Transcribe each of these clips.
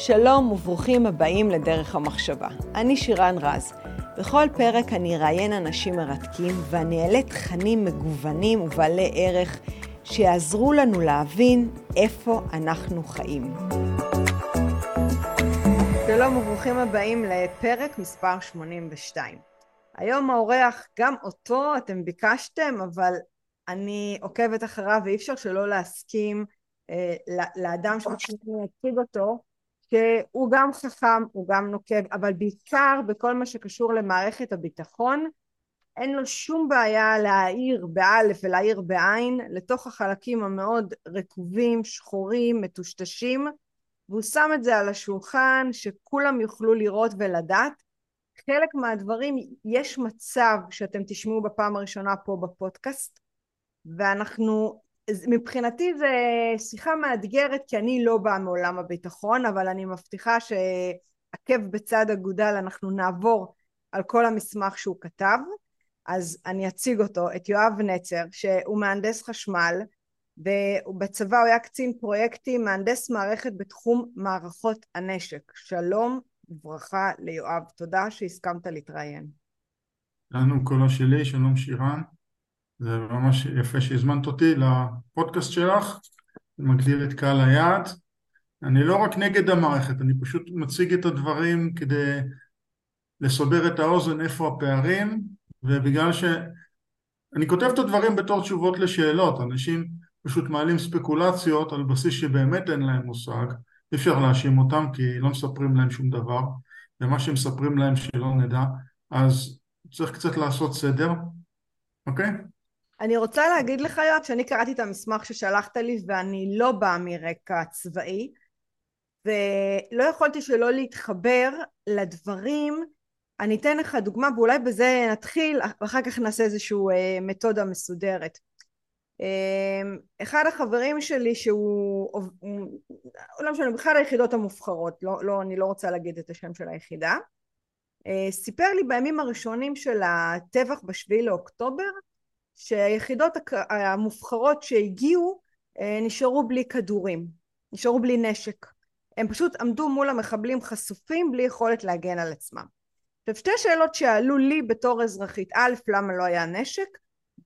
שלום וברוכים הבאים לדרך המחשבה. אני שירן רז. בכל פרק אני אראיין אנשים מרתקים ואני אעלה תכנים מגוונים ובעלי ערך שיעזרו לנו להבין איפה אנחנו חיים. שלום וברוכים הבאים לפרק מספר 82. היום האורח, גם אותו אתם ביקשתם, אבל אני עוקבת אחריו ואי אפשר שלא להסכים אה, לאדם שאני להציג אותו, שהוא גם חכם, הוא גם נוקב, אבל בעיקר בכל מה שקשור למערכת הביטחון, אין לו שום בעיה להאיר באלף ולהאיר בעין לתוך החלקים המאוד רקובים, שחורים, מטושטשים, והוא שם את זה על השולחן שכולם יוכלו לראות ולדעת. חלק מהדברים, יש מצב שאתם תשמעו בפעם הראשונה פה בפודקאסט, ואנחנו מבחינתי זה שיחה מאתגרת כי אני לא באה מעולם הביטחון אבל אני מבטיחה שעקב בצד אגודל אנחנו נעבור על כל המסמך שהוא כתב. אז אני אציג אותו את יואב נצר שהוא מהנדס חשמל ובצבא הוא היה קצין פרויקטים מהנדס מערכת בתחום מערכות הנשק. שלום וברכה ליואב תודה שהסכמת להתראיין. לנו קולה שלי שלום שירן זה ממש יפה שהזמנת אותי לפודקאסט שלך, זה מגדיל את קהל היעד. אני לא רק נגד המערכת, אני פשוט מציג את הדברים כדי לסבר את האוזן איפה הפערים, ובגלל שאני כותב את הדברים בתור תשובות לשאלות, אנשים פשוט מעלים ספקולציות על בסיס שבאמת אין להם מושג, אי אפשר להאשים אותם כי לא מספרים להם שום דבר, ומה שמספרים להם שלא נדע, אז צריך קצת לעשות סדר, אוקיי? אני רוצה להגיד לך יואב שאני קראתי את המסמך ששלחת לי ואני לא באה מרקע צבאי ולא יכולתי שלא להתחבר לדברים. אני אתן לך דוגמה ואולי בזה נתחיל ואחר כך נעשה איזושהי אה, מתודה מסודרת. אה, אחד החברים שלי שהוא לא משנה בכלל היחידות המובחרות לא, לא, אני לא רוצה להגיד את השם של היחידה. אה, סיפר לי בימים הראשונים של הטבח בשביעי לאוקטובר שהיחידות המובחרות שהגיעו אה, נשארו בלי כדורים, נשארו בלי נשק. הם פשוט עמדו מול המחבלים חשופים בלי יכולת להגן על עצמם. עכשיו שתי שאלות שעלו לי בתור אזרחית, א', למה לא היה נשק?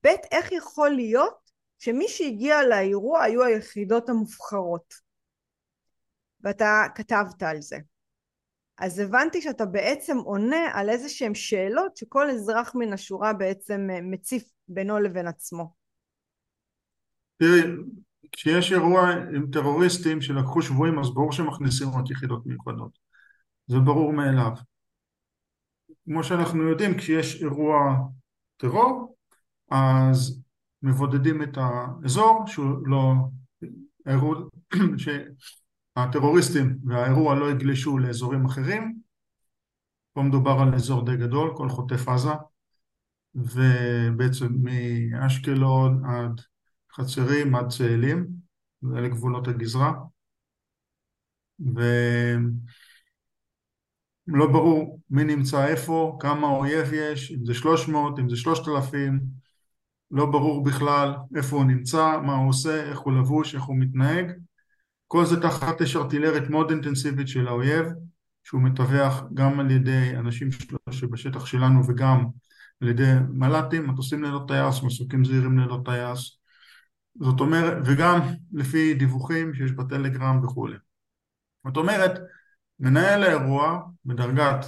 ב', איך יכול להיות שמי שהגיע לאירוע היו היחידות המובחרות? ואתה כתבת על זה. אז הבנתי שאתה בעצם עונה על איזה שהן שאלות שכל אזרח מן השורה בעצם אה, מציף בינו לבין עצמו. תראי, כשיש אירוע עם טרוריסטים שלקחו שבויים אז ברור שמכניסים רק יחידות מיוחדות. זה ברור מאליו. כמו שאנחנו יודעים, כשיש אירוע טרור, אז מבודדים את האזור, שהוא לא... האירוע, שהטרוריסטים והאירוע לא יגלשו לאזורים אחרים. פה מדובר על אזור די גדול, כל חוטף עזה, ובעצם מאשקלון עד חצרים עד צאלים, ואלה גבולות הגזרה. ולא ברור מי נמצא איפה, כמה אויב יש, אם זה 300, אם זה 3,000, לא ברור בכלל איפה הוא נמצא, מה הוא עושה, איך הוא לבוש, איך הוא מתנהג. כל זה תחת אש ארטילרית מאוד אינטנסיבית של האויב, שהוא מטווח גם על ידי אנשים שבשטח שלנו וגם על ידי מל"טים, מטוסים ללא טייס, מסוקים זעירים ללא טייס, זאת אומרת, וגם לפי דיווחים שיש בטלגרם וכולי. זאת אומרת, מנהל האירוע בדרגת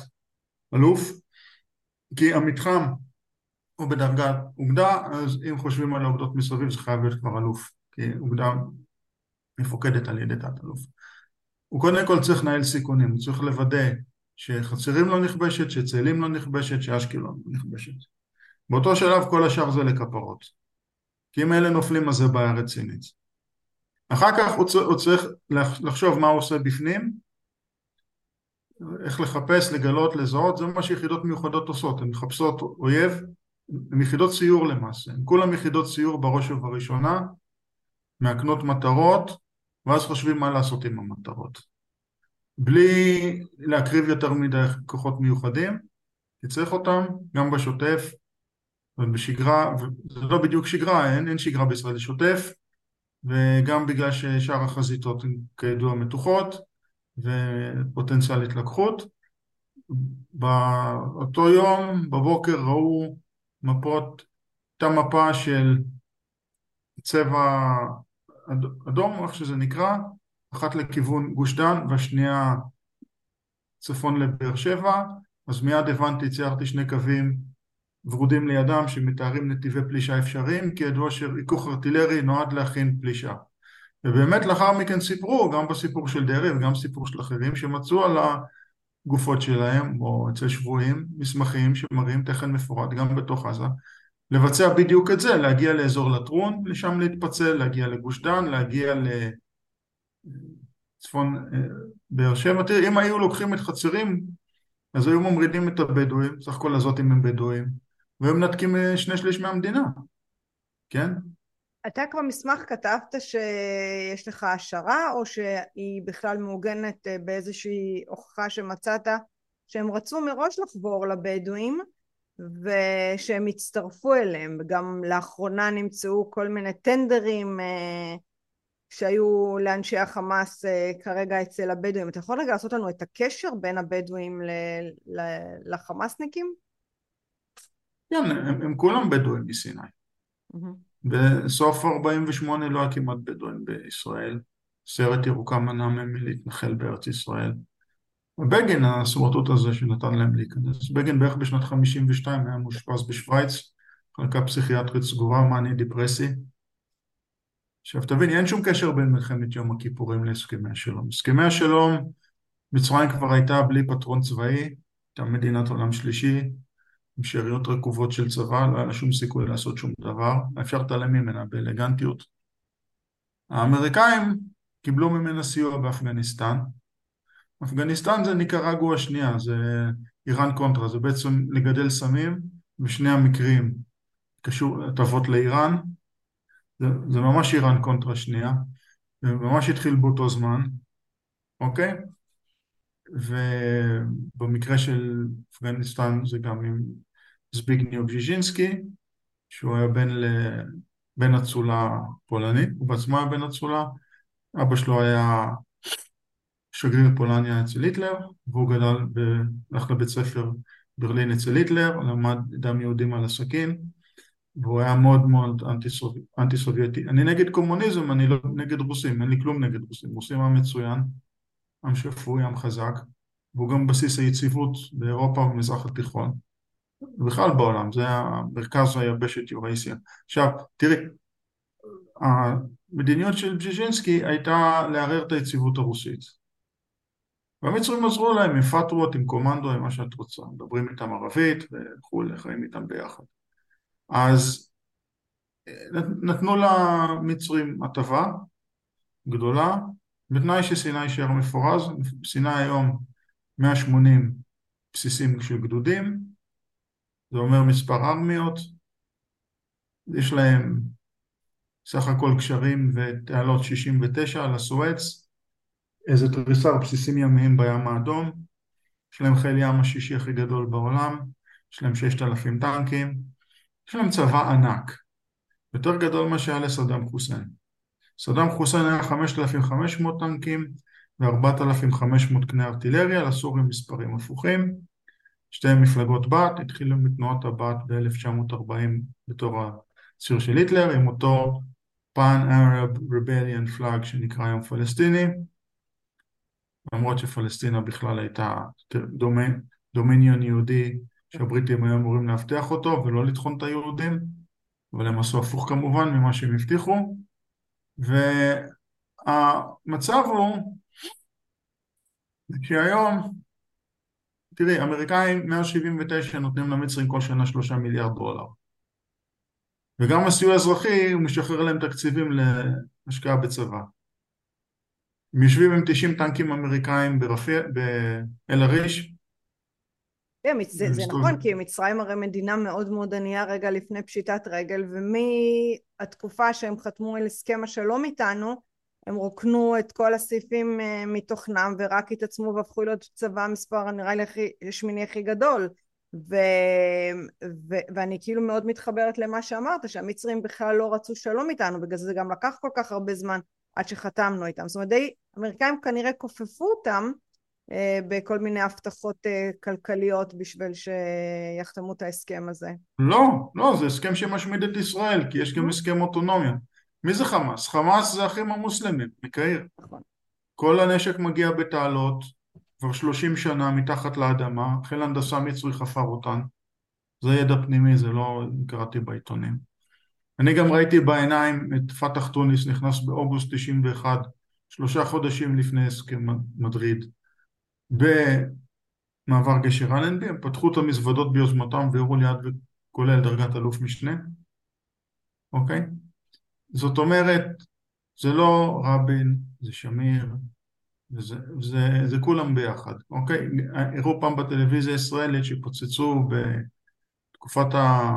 אלוף, כי המתחם הוא בדרגת אוגדה, אז אם חושבים על האוגדות מסביב זה חייב להיות כבר אלוף, כי אוגדה מפוקדת על ידי תת-אלוף. הוא קודם כל צריך לנהל סיכונים, הוא צריך לוודא שחצרים לא נכבשת, שצאלים לא נכבשת, שאשקלון לא נכבשת. באותו שלב כל השאר זה לכפרות. כי אם אלה נופלים אז זה בעיה רצינית. אחר כך הוא צריך לחשוב מה הוא עושה בפנים, איך לחפש, לגלות, לזהות, זה מה שיחידות מיוחדות עושות, הן מחפשות אויב, הן יחידות סיור למעשה, הן כולם יחידות סיור בראש ובראשונה, מעקנות מטרות, ואז חושבים מה לעשות עם המטרות. בלי להקריב יותר מדי כוחות מיוחדים, כי צריך אותם גם בשוטף ובשגרה, זה לא בדיוק שגרה, אין, אין שגרה בישראל, זה שוטף, וגם בגלל ששאר החזיתות הן כידוע מתוחות, ופוטנציאל התלקחות. באותו יום בבוקר ראו מפות, הייתה מפה של צבע אדום, איך שזה נקרא, אחת לכיוון גוש דן והשנייה צפון לבאר שבע, אז מיד הבנתי, ציירתי שני קווים ורודים לידם שמתארים נתיבי פלישה אפשריים, כי ידוע שהיכוך ארטילרי נועד להכין פלישה. ובאמת לאחר מכן סיפרו, גם בסיפור של דרעי וגם סיפור של אחרים, שמצאו על הגופות שלהם, או אצל שבויים, מסמכים שמראים תכן מפורט גם בתוך עזה, לבצע בדיוק את זה, להגיע לאזור לטרון, לשם להתפצל, להגיע לגוש דן, להגיע לצפון אה, באר שבע. תראי, אם היו לוקחים את חצרים, אז היו ממרידים את הבדואים, סך הכל הזאתים הם בדואים, והיו מנתקים אה, שני שליש מהמדינה, כן? אתה כבר מסמך כתבת שיש לך השערה או שהיא בכלל מעוגנת אה, באיזושהי הוכחה שמצאת שהם רצו מראש לחבור לבדואים ושהם הצטרפו אליהם וגם לאחרונה נמצאו כל מיני טנדרים אה, שהיו לאנשי החמאס אה, כרגע אצל הבדואים אתה יכול רגע לעשות לנו את הקשר בין הבדואים לחמאסניקים? כן, הם, הם כולם בדואים מסיני mm-hmm. בסוף 48 לא היה כמעט בדואים בישראל. סרט ירוקה מנע מהם מלהתנחל בארץ ישראל. בגין, הסמרטוט הזה שנתן להם להיכנס. בגין בערך בשנת 52 היה מאושפז בשוויץ, חלקה פסיכיאטרית סגורה, מאני דיפרסי. עכשיו תבין, אין שום קשר בין מלחמת יום הכיפורים להסכמי השלום. הסכמי השלום, מצרים כבר הייתה בלי פטרון צבאי, הייתה מדינת עולם שלישי, עם שאריות רקובות של צבא, לא היה לה שום סיכוי לעשות שום דבר, אפשר להתעלם ממנה באלגנטיות. האמריקאים קיבלו ממנה סיוע באפגניסטן. אפגניסטן זה ניקרגו השנייה, זה איראן קונטרה, זה בעצם לגדל סמים, בשני המקרים קשור הטבות לאיראן, זה, ממש איראן קונטרה שנייה, זה ממש התחיל באותו זמן, אוקיי? ובמקרה של אפגניסטן זה גם עם זביגניו בז'יז'ינסקי, שהוא היה בן, ל... בן אצולה פולנית, הוא בעצמו היה בן אצולה, אבא שלו היה שגריר פולניה אצל היטלר, והוא גדל. הלך לבית ספר ברלין אצל היטלר, למד דם יהודים על הסכין, והוא היה מאוד מאוד אנטי סובייטי. אני נגד קומוניזם, אני לא נגד רוסים, אין לי כלום נגד רוסים, רוסים עם מצוין, עם שפוי, עם חזק, והוא גם בסיס היציבות באירופה ובמזרח התיכון. ובכלל בעולם, זה המרכז היבשת יורייסיה. עכשיו, תראי, המדיניות של בז'יז'ינסקי הייתה לערער את היציבות הרוסית. והמצרים עזרו להם עם פטרות, עם קומנדו, עם מה שאת רוצה. מדברים איתם ערבית וכולי, חיים איתם ביחד. אז נתנו למצרים הטבה גדולה, בתנאי שסיני יישאר מפורז. סיני היום 180 בסיסים של גדודים, זה אומר מספר ארמיות, יש להם סך הכל קשרים ותעלות 69 על הסואץ, איזה תריסר בסיסים ימיים בים האדום, יש להם חיל ים השישי הכי גדול בעולם, יש להם 6,000 טנקים, יש להם צבא ענק, יותר גדול ממה שהיה לסדאם חוסיין. סדאם חוסיין היה 5,500 טנקים ו-4,500 קנה ארטילריה, לסורים מספרים הפוכים. שתי מפלגות בת, התחילו מתנועת הבת ב-1940 בתור הציר של היטלר, עם אותו פן ערב רבליאן פלאג שנקרא היום פלסטיני, למרות שפלסטינה בכלל הייתה דומיניון יהודי שהבריטים היו אמורים לאבטח אותו ולא לטחון את היהודים, אבל הם עשו הפוך כמובן ממה שהם הבטיחו, והמצב הוא שהיום תראי, אמריקאים 179 נותנים למצרים כל שנה שלושה מיליארד דולר. וגם הסיוע האזרחי, הוא משחרר להם תקציבים להשקעה בצבא. הם יושבים עם 90 טנקים אמריקאים באל-עריש. כן, זה, זה נכון, כי מצרים הרי מדינה מאוד מאוד ענייה רגע לפני פשיטת רגל, ומהתקופה שהם חתמו על הסכם השלום איתנו, הם רוקנו את כל הסעיפים אה, מתוכנם ורק התעצמו והפכו להיות צבא מספר נראה לי הכי שמיני הכי גדול ו, ו, ואני כאילו מאוד מתחברת למה שאמרת שהמצרים בכלל לא רצו שלום איתנו בגלל זה גם לקח כל כך הרבה זמן עד שחתמנו איתם. זאת אומרת, די, האמריקאים כנראה כופפו אותם בכל מיני הבטחות אה, כלכליות בשביל שיחתמו את ההסכם הזה. לא, לא, זה הסכם שמשמיד את ישראל, כי יש גם הסכם אוטונומיה. מי זה חמאס? חמאס זה האחים המוסלמים, מקהיר. נכון. כל הנשק מגיע בתעלות, כבר שלושים שנה מתחת לאדמה, חיל הנדסה מצרי חפר אותן. זה ידע פנימי, זה לא קראתי בעיתונים. אני גם ראיתי בעיניים את פתח טוניס נכנס באוגוסט 91, שלושה חודשים לפני הסכם מדריד, במעבר גשר אלנבי, הם פתחו את המזוודות ביוזמתם והראו ליד כולל דרגת אלוף משנה, אוקיי? זאת אומרת, זה לא רבין, זה שמיר, וזה, וזה, זה כולם ביחד, אוקיי? הראו פעם בטלוויזיה הישראלית שפוצצו בתקופת ה...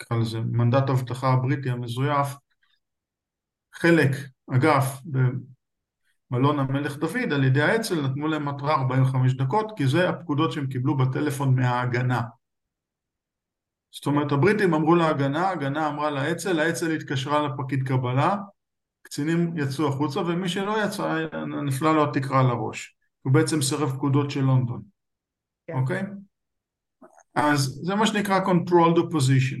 נקרא לזה מנדט האבטחה הבריטי המזויף, חלק, אגף, במלון המלך דוד, על ידי האצ"ל נתנו להם התראה 45 דקות, כי זה הפקודות שהם קיבלו בטלפון מההגנה. זאת אומרת, הבריטים אמרו להגנה, ההגנה אמרה לאצ"ל, האצ"ל התקשרה לפקיד קבלה, קצינים יצאו החוצה, ומי שלא יצא, נפלה לו התקרה על הראש. הוא בעצם סירב פקודות של לונדון, כן. אוקיי? Okay? אז זה מה שנקרא controlled opposition.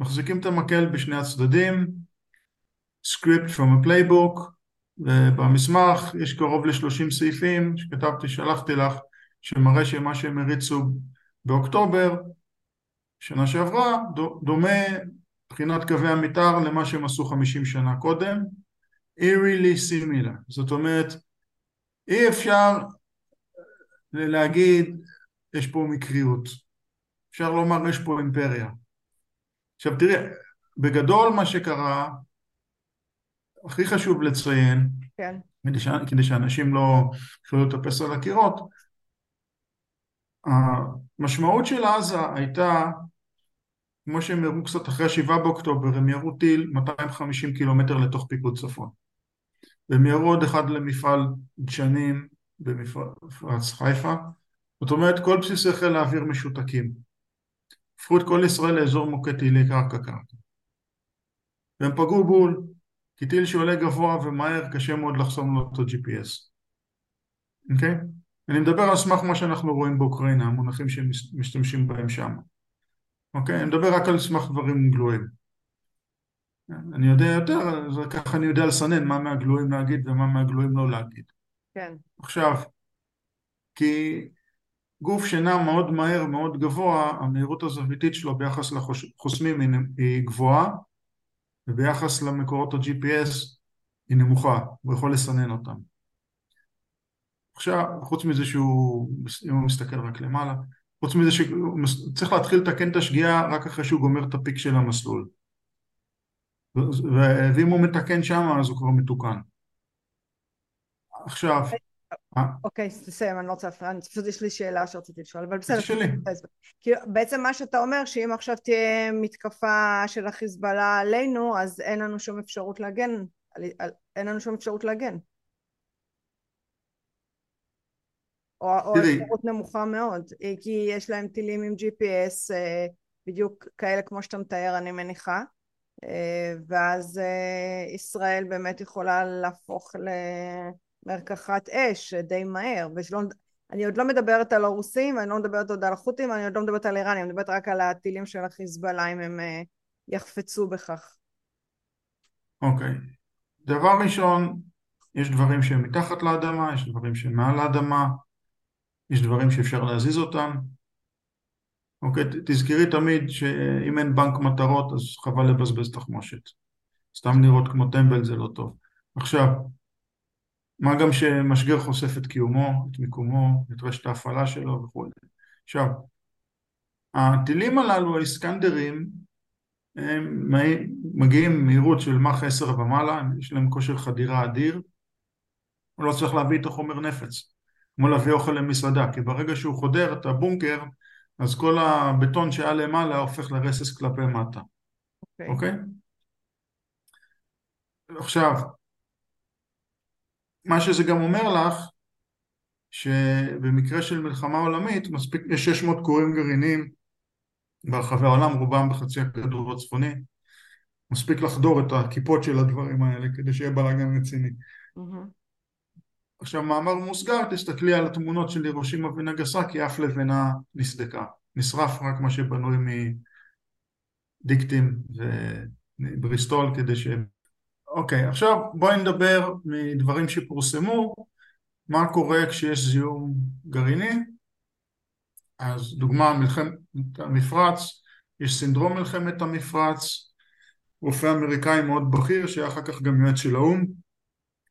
מחזיקים את המקל בשני הצדדים, script from a playbook, ובמסמך יש קרוב ל-30 סעיפים שכתבתי, שלחתי לך, שמראה שמה שהם הריצו באוקטובר, שנה שעברה, דומה מבחינת קווי המתאר למה שהם עשו 50 שנה קודם, eerily similar, זאת אומרת אי אפשר להגיד יש פה מקריות, אפשר לומר יש פה אימפריה. עכשיו תראה, בגדול מה שקרה, הכי חשוב לציין, כן. כדי, ש... כדי שאנשים לא יוכלו לטפס על הקירות, המשמעות של עזה הייתה כמו שהם ירו קצת אחרי השבעה באוקטובר, הם ירו טיל 250 קילומטר לתוך פיקוד צפון. והם ירו עוד אחד למפעל דשנים במפרץ חיפה. זאת אומרת, כל בסיסי חיל האוויר משותקים. הפכו את כל ישראל לאזור מוכה טילי קרקע קרקע. והם פגעו בול, כי טיל שעולה גבוה ומהר קשה מאוד לחסום לו אותו GPS. אוקיי? Okay? אני מדבר על סמך מה שאנחנו רואים באוקראינה, המונחים שמשתמשים בהם שם. אוקיי? אני מדבר רק על סמך דברים גלויים. אני יודע יותר, אז ככה אני יודע לסנן מה מהגלויים להגיד ומה מהגלויים לא להגיד. כן. עכשיו, כי גוף שנע מאוד מהר, מאוד גבוה, המהירות הזוויתית שלו ביחס לחוסמים היא גבוהה, וביחס למקורות ה-GPS היא נמוכה, הוא יכול לסנן אותם. עכשיו, חוץ מזה שהוא, אם הוא מסתכל רק למעלה, חוץ מזה שצריך להתחיל לתקן את השגיאה רק אחרי שהוא גומר את הפיק של המסלול. ואם הוא מתקן שם אז הוא כבר מתוקן. עכשיו... אה? אוקיי, תסיים, אני לא רוצה להפריע, פשוט יש לי שאלה שרציתי לשאול, אבל בסדר. כי בעצם מה שאתה אומר, שאם עכשיו תהיה מתקפה של החיזבאללה עלינו, אז אין לנו שום אפשרות להגן, אין לנו שום אפשרות להגן. או אפשרות נמוכה מאוד, אה, כי יש להם טילים עם GPS אה, בדיוק כאלה כמו שאתה מתאר אני מניחה ואז ישראל באמת יכולה להפוך למרקחת אש די מהר ושלא, אני עוד לא מדברת על הרוסים, אני לא מדברת עוד על החות'ים, אני עוד לא מדברת על איראן, אני מדברת רק על הטילים של החיזבאללה אם הם יחפצו בכך. אוקיי. Okay. דבר ראשון, יש דברים שהם מתחת לאדמה, יש דברים שהם מעל האדמה, יש דברים שאפשר להזיז אותם. אוקיי, תזכרי תמיד שאם אין בנק מטרות אז חבל לבזבז תחמושת. סתם לראות כמו טמבל זה לא טוב. עכשיו, מה גם שמשגר חושף את קיומו, את מיקומו, את רשת ההפעלה שלו וכו'. עכשיו, הטילים הללו, האיסקנדרים, הם מגיעים מהירות של מח 10 ומעלה, יש להם כושר חדירה אדיר, הוא לא צריך להביא את החומר נפץ. כמו להביא אוכל למסעדה, כי ברגע שהוא חודר את הבונקר, אז כל הבטון שהיה למעלה הופך לרסס כלפי מטה. אוקיי? Okay. אוקיי? Okay? עכשיו, מה שזה גם אומר לך, שבמקרה של מלחמה עולמית, מספיק, יש 600 כורים גרעינים ברחבי העולם, רובם בחצי הכדור הצפוני, מספיק לחדור את הכיפות של הדברים האלה כדי שיהיה בלאגן רציני. עכשיו מאמר מוסגר, תסתכלי על התמונות של הירושימה ונגסקי, אף לבנה נסדקה. נשרף רק מה שבנוי מדיקטים ובריסטול כדי ש... אוקיי, עכשיו בואי נדבר מדברים שפורסמו, מה קורה כשיש זיהום גרעיני. אז דוגמה, מלחמת המפרץ, יש סינדרום מלחמת המפרץ, רופא אמריקאי מאוד בכיר שהיה אחר כך גם יועץ של האו"ם,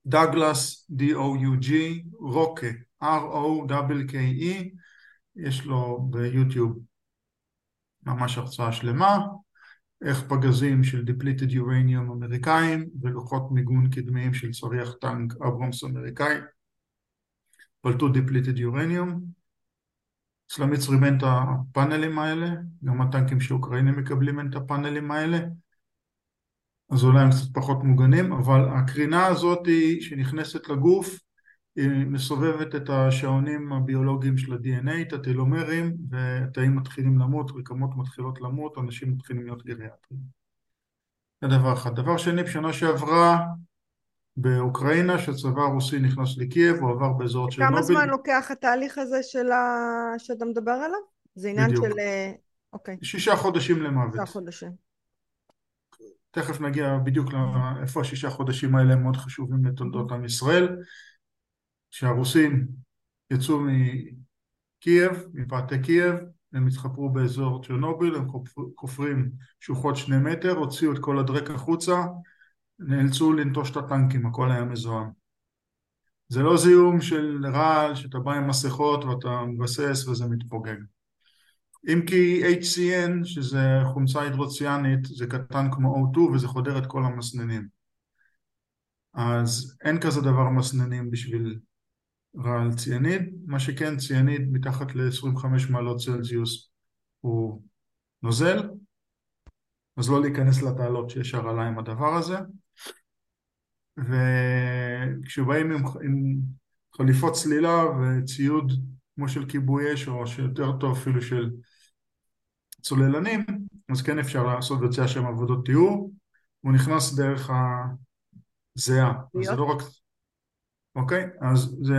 דאגלס, D-O-U-G, רוקה, R-O-K-E, יש לו ביוטיוב ממש הרצאה שלמה, איך פגזים של depleted uranium אמריקאים ולוחות מיגון קדמיים של צריח טנק אברומס אמריקאי פלטות depleted uranium. אצל המצרים אין את הפאנלים האלה, גם הטנקים שאוקראינים מקבלים אין את הפאנלים האלה, אז אולי הם קצת פחות מוגנים, אבל הקרינה הזאת שנכנסת לגוף היא מסובבת את השעונים הביולוגיים של ה-DNA, את הטלומרים, והתאים מתחילים למות, רקמות מתחילות למות, אנשים מתחילים להיות גריאטרים. זה דבר אחד. דבר שני, בשנה שעברה באוקראינה, שהצבא הרוסי נכנס לקייב, הוא עבר באזור צ'רנוביל. כמה זמן לוקח התהליך הזה של ה... שאתה מדבר עליו? זה עניין בדיוק. של... אה, אוקיי. שישה חודשים למוות. שישה חודשים. תכף נגיע בדיוק לאיפה השישה חודשים האלה הם מאוד חשובים לתולדות עם ישראל. שהרוסים יצאו מקייב, מפאתי קייב, הם התחפרו באזור צ'רנוביל, הם חופרים שוחות שני מטר, הוציאו את כל הדרק החוצה, נאלצו לנטוש את הטנקים, הכל היה מזוהם. זה לא זיהום של רעל שאתה בא עם מסכות ואתה מבסס וזה מתפוגג. אם כי HCN, שזה חומצה הידרוציאנית, זה קטן כמו O2 וזה חודר את כל המסננים. אז אין כזה דבר מסננים בשביל רעל ציאניד, מה שכן ציאניד מתחת ל-25 מעלות צלזיוס הוא נוזל, אז לא להיכנס לתעלות שיש הרעלה עם הדבר הזה, וכשבאים עם, עם חליפות צלילה וציוד כמו של כיבוי אש או שיותר טוב אפילו של צוללנים, אז כן אפשר לעשות לבצע שם עבודות תיאור, הוא נכנס דרך הזיעה, אז זה לא רק אוקיי? אז זה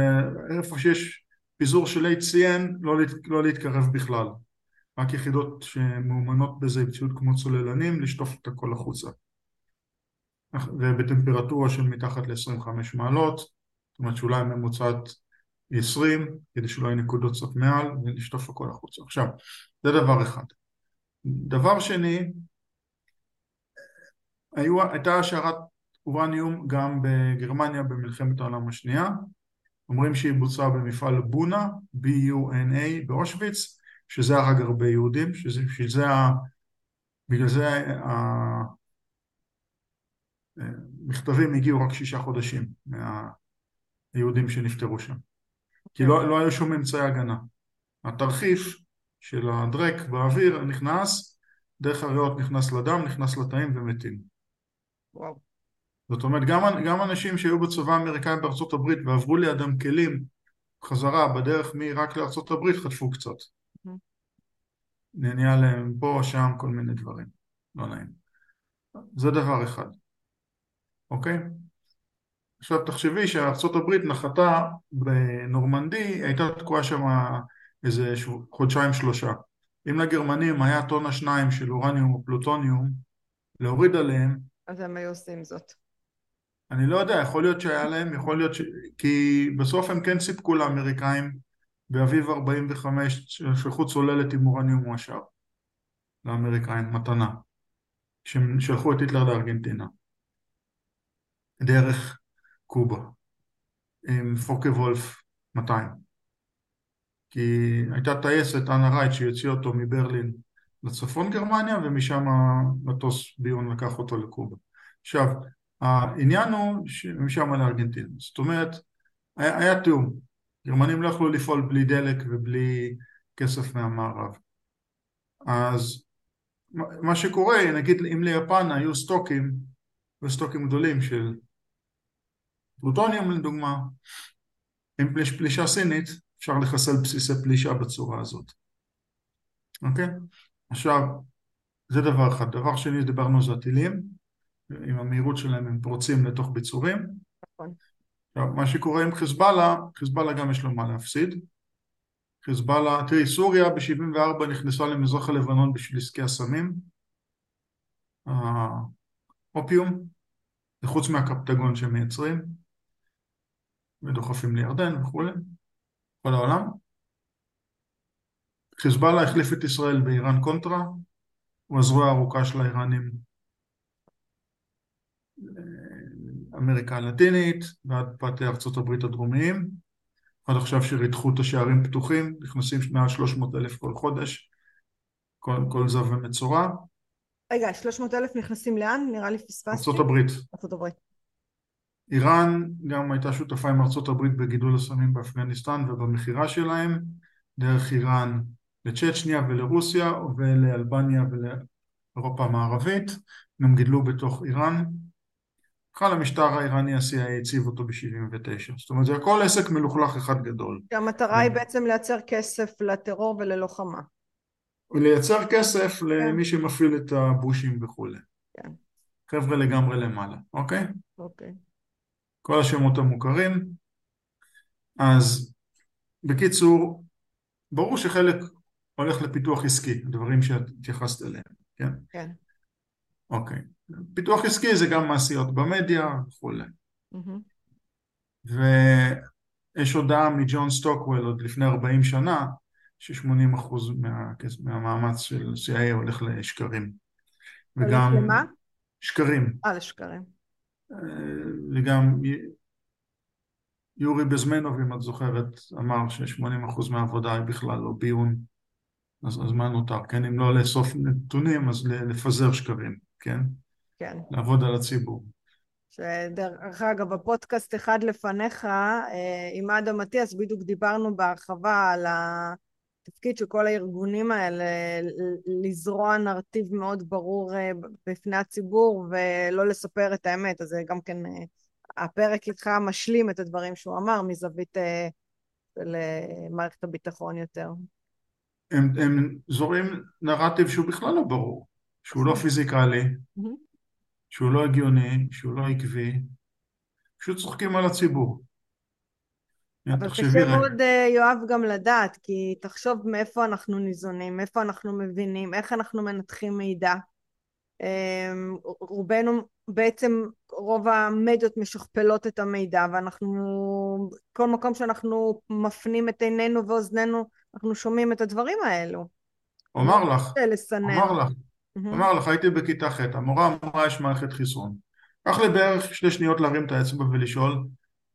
איפה שיש פיזור של HCN לא, לא להתקרב בכלל. רק יחידות שמאומנות בזה בציוד כמו צוללנים לשטוף את הכל החוצה. ובטמפרטורה של מתחת ל-25 מעלות זאת אומרת שאולי ממוצעת היא 20 כדי יהיו נקודות קצת מעל ולשטוף הכל החוצה. עכשיו זה דבר אחד. דבר שני היו, הייתה השערת אורניום גם בגרמניה במלחמת העולם השנייה. אומרים שהיא בוצעה במפעל בונה, B-U-N-A באושוויץ, שזה הרג הרבה יהודים, שזה, שזה, בגלל זה המכתבים הגיעו רק שישה חודשים מהיהודים שנפטרו שם. כי לא, לא היו שום אמצעי הגנה. התרחיף של הדרק באוויר נכנס, דרך הריאות נכנס לדם, נכנס לתאים ומתים. וואו. זאת אומרת, גם, גם אנשים שהיו בצבא האמריקאי בארצות הברית ועברו לידם כלים חזרה בדרך מעיראק לארצות הברית חטפו קצת. Mm-hmm. נהיה להם פה, או שם, כל מיני דברים. לא נעים. זה דבר אחד. אוקיי? עכשיו תחשבי שארצות הברית נחתה בנורמנדי, הייתה תקועה שם איזה חודשיים שלושה. אם לגרמנים היה טונה שניים של אורניום או פלוטוניום, להוריד עליהם... אז הם היו עושים זאת. אני לא יודע, יכול להיות שהיה להם, יכול להיות ש... כי בסוף הם כן סיפקו לאמריקאים באביב 45 שלחו צוללת עם אורניום מועשר לאמריקאים, מתנה, כשהם שלחו את היטלר לארגנטינה דרך קובה עם פוקה וולף 200 כי הייתה טייסת אנה רייט שהוציאה אותו מברלין לצפון גרמניה ומשם מטוס ביון לקח אותו לקובה. עכשיו העניין הוא שמשם לארגנטינה, זאת אומרת היה, היה תיאום, גרמנים לא יכלו לפעול בלי דלק ובלי כסף מהמערב אז מה שקורה, נגיד אם ליפן היו סטוקים, וסטוקים גדולים של פלוטוניום לדוגמה, עם פליש, פלישה סינית אפשר לחסל בסיסי פלישה בצורה הזאת, אוקיי? עכשיו, זה דבר אחד. דבר שני, דיברנו על זה הטילים. עם המהירות שלהם הם פורצים לתוך ביצורים. נכון. עכשיו, מה שקורה עם חיזבאללה, חיזבאללה גם יש לו מה להפסיד. חיזבאללה, תראי, סוריה ב-74 נכנסה למזרח הלבנון בשביל עסקי הסמים, האופיום, וחוץ מהקפטגון שהם מייצרים, ודוחפים לירדן וכולי, כל העולם. חיזבאללה החליף את ישראל באיראן קונטרה, הוא הזרוע הארוכה של האיראנים אמריקה הלטינית ועד פאתי ארצות הברית הדרומיים עד עכשיו שריתחו את השערים פתוחים, נכנסים מעל 300 אלף כל חודש, כל, כל זב ומצורע. רגע, 300 אלף נכנסים לאן? נראה לי פספסתי. ארצות הברית. ארצות הברית. איראן גם הייתה שותפה עם ארצות הברית בגידול הסמים באפגניסטן ובמכירה שלהם, דרך איראן לצ'צ'ניה ולרוסיה ולאלבניה ולאירופה המערבית, גם גידלו בתוך איראן. בכלל המשטר האיראני ה-CIA הציב אותו ב-79. זאת אומרת זה הכל עסק מלוכלך אחד גדול. המטרה היא בעצם לייצר כסף לטרור וללוחמה. ולייצר כסף כן. למי שמפעיל את הבושים וכולי. כן. חבר'ה לגמרי למעלה, אוקיי? אוקיי. כל השמות המוכרים. אז בקיצור, ברור שחלק הולך לפיתוח עסקי, דברים שאת התייחסת אליהם, כן? כן. אוקיי. פיתוח עסקי זה גם מעשיות במדיה וכולי. ויש הודעה מג'ון סטוקוול עוד לפני 40 שנה, ש-80% מה, מהמאמץ של CIA הולך לשקרים. וגם... למה? שקרים. אה, לשקרים. וגם יורי בזמנוב, אם את זוכרת, אמר ש-80% מהעבודה היא בכלל לא ביון. אז, אז מה נותר? כן, אם לא לאסוף נתונים, אז לפזר שקרים, כן? כן. לעבוד על הציבור. שדרך אגב, בפודקאסט אחד לפניך, אה, עם אדם אטיאס, בדיוק דיברנו בהרחבה על התפקיד של כל הארגונים האלה, לזרוע נרטיב מאוד ברור אה, בפני הציבור ולא לספר את האמת. אז זה גם כן, אה, הפרק איתך משלים את הדברים שהוא אמר מזווית של מערכת הביטחון יותר. הם, הם זורים נרטיב שהוא בכלל לא ברור, שהוא לא פיזיקלי, שהוא לא הגיוני, שהוא לא עקבי, פשוט צוחקים על הציבור. אבל קשה מאוד, אה, יואב, גם לדעת, כי תחשוב מאיפה אנחנו ניזונים, מאיפה אנחנו מבינים, איך אנחנו מנתחים מידע. אמ, רובנו, בעצם רוב המדיות משכפלות את המידע, ואנחנו, כל מקום שאנחנו מפנים את עינינו ואוזנינו, אנחנו שומעים את הדברים האלו. אומר לך, אומר לך, אמר לך, הייתי בכיתה ח', המורה אמרה יש מערכת חיסון. קח לי בערך שתי שניות להרים את האצבע ולשאול,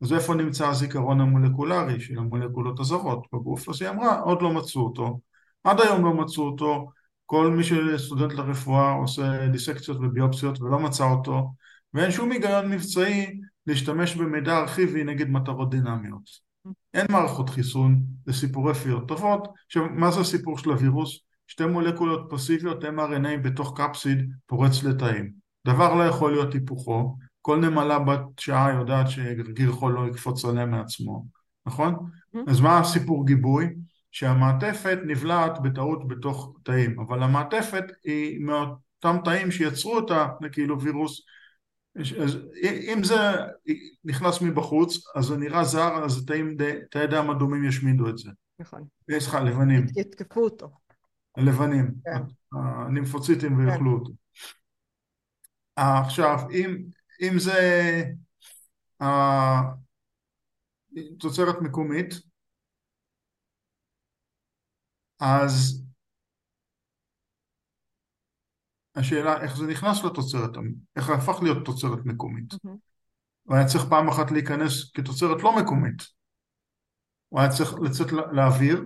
אז איפה נמצא הזיכרון המולקולרי של המולקולות הזרות בגוף? אז היא אמרה, עוד לא מצאו אותו, עד היום לא מצאו אותו, כל מי שסטודנט לרפואה עושה דיסקציות וביופסיות ולא מצא אותו, ואין שום היגיון מבצעי להשתמש במידע ארכיבי נגד מטרות דינמיות. אין מערכות חיסון, זה סיפורי פיות טובות. עכשיו, מה זה הסיפור של הווירוס? שתי מולקולות פסיביות mRNA בתוך קפסיד פורץ לתאים. דבר לא יכול להיות היפוכו, כל נמלה בת שעה יודעת שגרגיר חול לא יקפוץ עליה מעצמו, נכון? Mm-hmm. אז מה הסיפור גיבוי? שהמעטפת נבלעת בטעות בתוך תאים, אבל המעטפת היא מאותם תאים שיצרו אותה לכאילו וירוס אז אם זה נכנס מבחוץ, אז זה נראה זר, אז תאי דם אדומים ישמידו את זה. נכון. סליחה, לבנים. יתקפו אותו. הלבנים, כן. הנימפוציטים כן. ויאכלו אותו. עכשיו, אם, אם זה תוצרת מקומית, אז השאלה איך זה נכנס לתוצרת, איך הפך להיות תוצרת מקומית. Mm-hmm. הוא היה צריך פעם אחת להיכנס כתוצרת לא מקומית. הוא היה צריך לצאת לאוויר,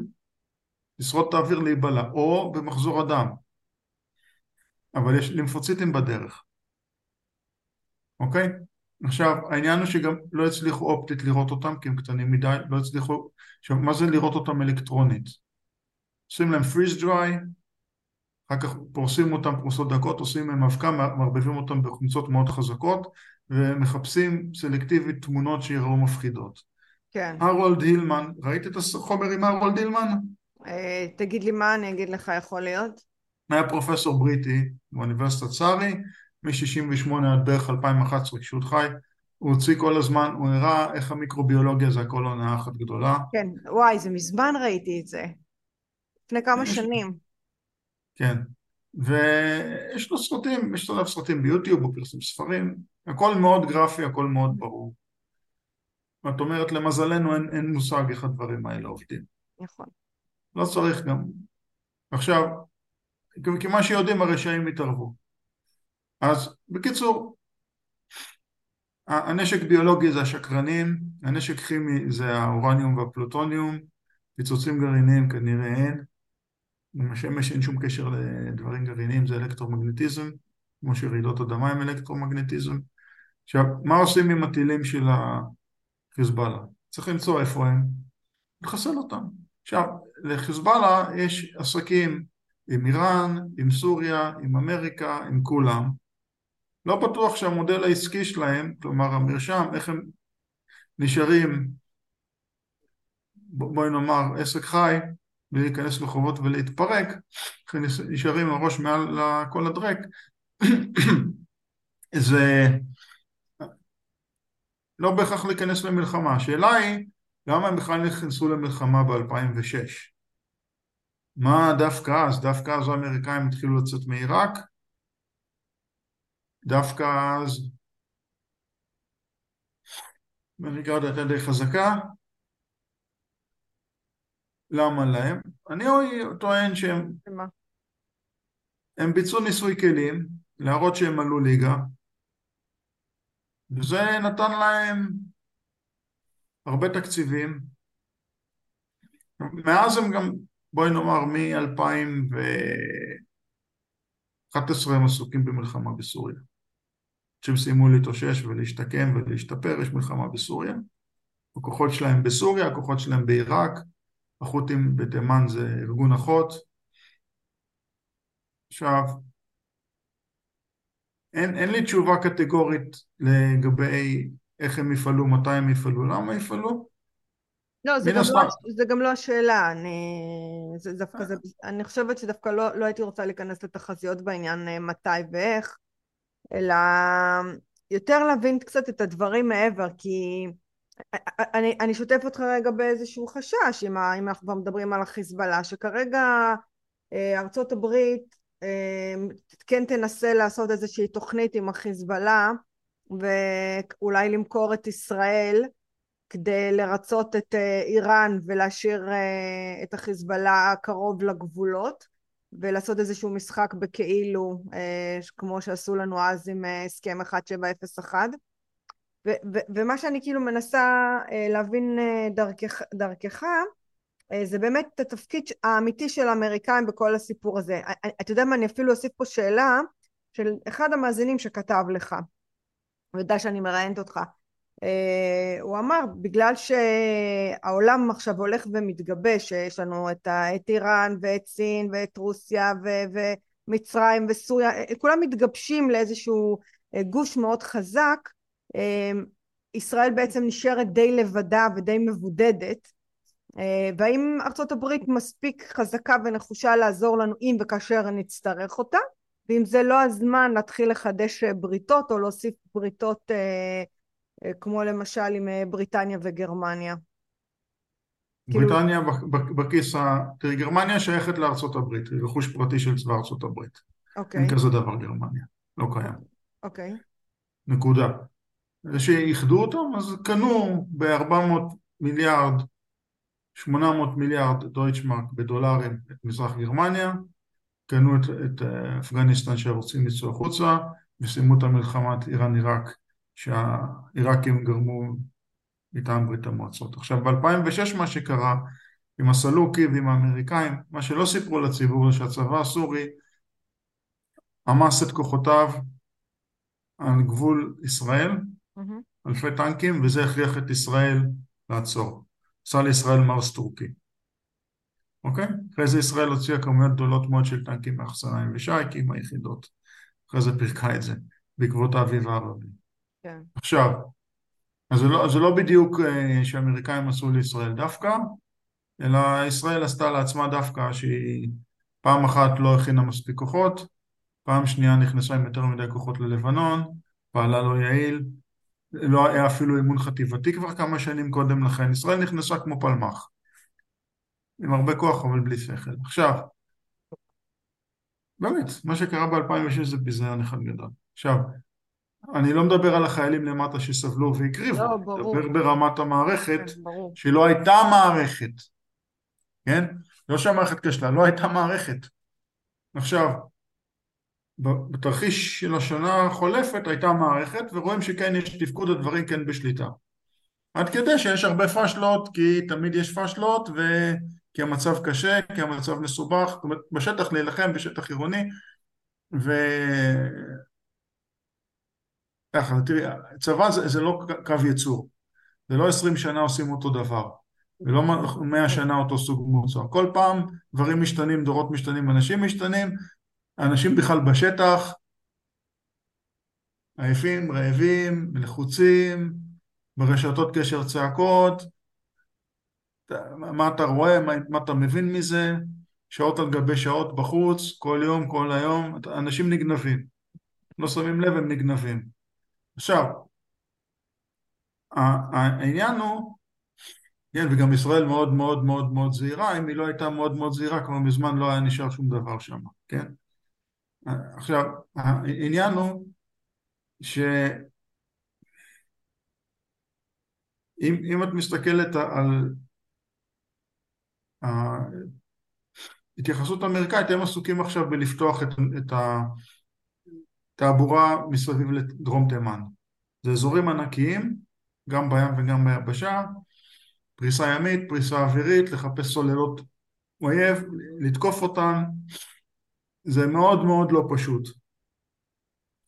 לשרוד את האוויר להיבלע, או במחזור הדם. אבל יש לימפוציטים בדרך. אוקיי? עכשיו, העניין הוא שגם לא הצליחו אופטית לראות אותם, כי הם קטנים מדי, לא הצליחו... עכשיו, מה זה לראות אותם אלקטרונית? עושים להם freeze dry, אחר כך פורסים אותם פרוסות דקות, עושים מהם אבקה, מערבבים אותם בחומצות מאוד חזקות ומחפשים סלקטיבית תמונות שיראו מפחידות. כן. הרולד הילמן, ראית את החומר עם הרולד הילמן? אה, תגיד לי מה, אני אגיד לך יכול להיות. היה פרופסור בריטי באוניברסיטת סארי, מ-68 עד בערך 2011 כשהוא חי, הוא הוציא כל הזמן, הוא הראה איך המיקרוביולוגיה זה הכל הונאה אחת גדולה. כן, וואי, זה מזמן ראיתי את זה. לפני כמה יש- שנים. כן. ויש לו סרטים, יש לו סרטים ביוטיוב, הוא פרסם ספרים, הכל מאוד גרפי, הכל מאוד ברור. ואת אומרת, למזלנו אין, אין מושג איך הדברים האלה עובדים. נכון. לא צריך גם... עכשיו, כי מה שיודעים הרשעים יתערבו. אז בקיצור, הנשק ביולוגי זה השקרנים, הנשק כימי זה האורניום והפלוטוניום, פיצוצים גרעיניים כנראה אין, עם השמש אין שום קשר לדברים גרעיניים, זה אלקטרומגנטיזם, כמו שרעידות אדמה הם אלקטרומגנטיזם. עכשיו, מה עושים עם הטילים של החיזבאללה? צריך למצוא איפה הם, לחסל אותם. עכשיו, לחיזבאללה יש עסקים עם איראן, עם סוריה, עם אמריקה, עם כולם. לא בטוח שהמודל העסקי שלהם, כלומר המרשם, איך הם נשארים, בואי נאמר, עסק חי, בלי להיכנס לחובות ולהתפרק, איך הם נשארים הראש מעל כל הדרק, זה לא בהכרח להיכנס למלחמה. השאלה היא, למה הם בכלל נכנסו למלחמה ב-2006? מה דווקא אז? דווקא אז האמריקאים התחילו לצאת מעיראק? דווקא אז אמריקה עוד הייתה די חזקה? למה להם? אני טוען שהם מה? הם ביצעו ניסוי כלים, להראות שהם עלו ליגה, וזה נתן להם הרבה תקציבים. מאז הם גם, בואי נאמר, מ-2011 הם עסוקים במלחמה בסוריה. כשהם סיימו להתאושש ולהשתקם ולהשתפר, יש מלחמה בסוריה. הכוחות שלהם בסוריה, הכוחות שלהם בעיראק, החות'ים בתימן זה ארגון אחות. עכשיו, אין, אין לי תשובה קטגורית לגבי איך הם יפעלו, מתי הם יפעלו, למה יפעלו. לא, זה גם, הסתם. לא, זה גם לא השאלה, אני, זה דווקא זה, אני חושבת שדווקא לא, לא הייתי רוצה להיכנס לתחזיות בעניין אה, מתי ואיך, אלא יותר להבין קצת את הדברים מעבר, כי אני, אני שותף אותך רגע באיזשהו חשש, אם, אם אנחנו כבר מדברים על החיזבאללה, שכרגע אה, ארצות הברית אה, כן תנסה לעשות איזושהי תוכנית עם החיזבאללה, ואולי למכור את ישראל, כדי לרצות את איראן ולהשאיר את החיזבאללה קרוב לגבולות ולעשות איזשהו משחק בכאילו כמו שעשו לנו אז עם הסכם 1701 ו- ו- ומה שאני כאילו מנסה להבין דרכך, דרכך זה באמת התפקיד האמיתי של האמריקאים בכל הסיפור הזה. אתה יודע מה, אני אפילו אוסיף פה שאלה של אחד המאזינים שכתב לך, הוא יודע שאני מראיינת אותך. Uh, הוא אמר בגלל שהעולם עכשיו הולך ומתגבש יש לנו את, את איראן ואת סין ואת רוסיה ו, ומצרים וסוריה כולם מתגבשים לאיזשהו גוש מאוד חזק uh, ישראל בעצם נשארת די לבדה ודי מבודדת uh, והאם ארצות הברית מספיק חזקה ונחושה לעזור לנו אם וכאשר נצטרך אותה ואם זה לא הזמן להתחיל לחדש בריתות או להוסיף בריתות uh, כמו למשל עם בריטניה וגרמניה. בריטניה כאילו... בכיס. תראי, גרמניה שייכת לארצות הברית, היא רכוש פרטי של צבא ארצות הברית. אוקיי. אין כזה דבר גרמניה, לא קיים. אוקיי. נקודה. שאיחדו אותם, אז קנו ב-400 מיליארד, 800 מיליארד דויטשמרק בדולרים את מזרח גרמניה, קנו את, את אפגניסטן שרוצים לצוא החוצה, וסיימו את המלחמת איראן-עיראק שהעיראקים גרמו מטעם ברית המועצות. עכשיו ב-2006 מה שקרה עם הסלוקי ועם האמריקאים, מה שלא סיפרו לציבור זה שהצבא הסורי עמס את כוחותיו על גבול ישראל, mm-hmm. אלפי טנקים, וזה הכריח את ישראל לעצור. עשה לישראל מרס טורקי. אוקיי? אחרי זה ישראל הוציאה כמויות גדולות מאוד של טנקים מאחסניים ושייקים, היחידות. אחרי זה פירקה את זה, בעקבות האביב הערבי. כן. עכשיו, אז זה לא, זה לא בדיוק uh, שהאמריקאים עשו לישראל דווקא, אלא ישראל עשתה לעצמה דווקא שהיא פעם אחת לא הכינה מספיק כוחות, פעם שנייה נכנסה עם יותר מדי כוחות ללבנון, פעלה לא יעיל, לא היה אפילו אימון חטיבתי כבר כמה שנים קודם לכן, ישראל נכנסה כמו פלמ"ח, עם הרבה כוח אבל בלי שכל. עכשיו, באמת, מה שקרה ב-2006 זה ביזיון אחד גדול. עכשיו, אני לא מדבר על החיילים למטה שסבלו והקריבו, לא, אני ברור. מדבר ברמת המערכת, כן, ברור. שלא הייתה מערכת, כן? לא שהמערכת כשלה, לא הייתה מערכת. עכשיו, בתרחיש של השנה החולפת הייתה מערכת, ורואים שכן יש תפקוד הדברים כן בשליטה. עד כדי שיש הרבה פשלות, כי תמיד יש פשלות, וכי המצב קשה, כי המצב מסובך, זאת אומרת, בשטח להילחם, בשטח עירוני, ו... ככה, תראי, צבא זה, זה לא קו ייצור, זה לא עשרים שנה עושים אותו דבר, ולא מאה שנה אותו סוג מוצר, כל פעם דברים משתנים, דורות משתנים, אנשים משתנים, האנשים בכלל בשטח, עייפים, רעבים, לחוצים, ברשתות קשר צעקות, מה אתה רואה, מה, מה אתה מבין מזה, שעות על גבי שעות בחוץ, כל יום, כל היום, אנשים נגנבים, לא שמים לב, הם נגנבים. עכשיו, העניין הוא, כן, וגם ישראל מאוד מאוד מאוד מאוד זהירה, אם היא לא הייתה מאוד מאוד זהירה, כבר מזמן לא היה נשאר שום דבר שם, כן? עכשיו, העניין הוא שאם אם את מסתכלת על ההתייחסות האמריקאית, הם עסוקים עכשיו בלפתוח את, את התעבורה מסביב לדרום תימן. זה אזורים ענקיים, גם בים וגם ביבשה, פריסה ימית, פריסה אווירית, לחפש סוללות אויב, לתקוף אותן, זה מאוד מאוד לא פשוט.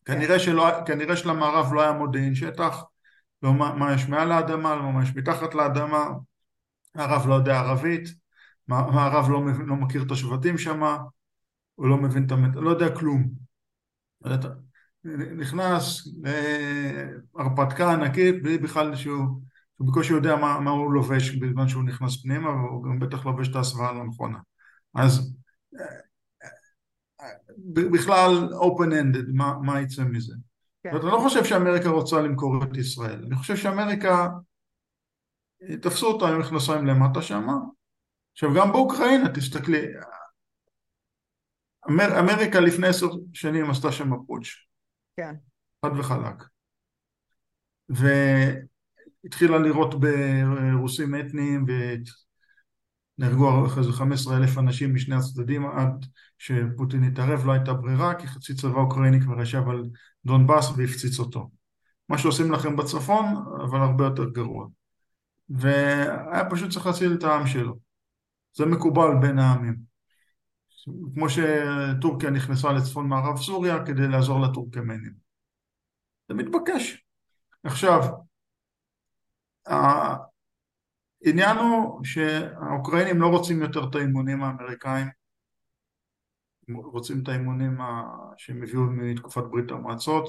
כנראה, שלא, כנראה שלמערב לא היה מודיעין שטח, לא מה, יש מעל האדמה, לא מה יש מתחת לאדמה, הערב לא יודע ערבית, המערב לא, לא מכיר את השבטים שם, הוא לא מבין את המת... לא יודע כלום. נכנס להרפתקה ענקית בלי בכלל שהוא, שהוא בקושי יודע מה, מה הוא לובש בזמן שהוא נכנס פנימה והוא גם בטח לובש את ההסוואה הלא נכונה. אז בכלל open ended, מה, מה יצא מזה. כן. ואתה לא חושב שאמריקה רוצה למכור את ישראל, אני חושב שאמריקה, תפסו אותה עם מכנסיים למטה שם. עכשיו גם באוקראינה, תסתכלי, אמר, אמריקה לפני עשר שנים עשתה שם פוטש. כן. חד וחלק. והתחילה לירות ברוסים אתניים ונהרגו אחרי זה 15 אלף אנשים משני הצדדים עד שפוטין התערב, לא הייתה ברירה כי חצי צבא אוקראיני כבר ישב על דונבאס והפציץ אותו. מה שעושים לכם בצפון, אבל הרבה יותר גרוע. והיה פשוט צריך להציל את העם שלו. זה מקובל בין העמים. כמו שטורקיה נכנסה לצפון מערב סוריה כדי לעזור לטורקמנים. זה מתבקש. עכשיו, העניין הוא שהאוקראינים לא רוצים יותר את האימונים האמריקאים, הם רוצים את האימונים שהם הביאו מתקופת ברית המועצות,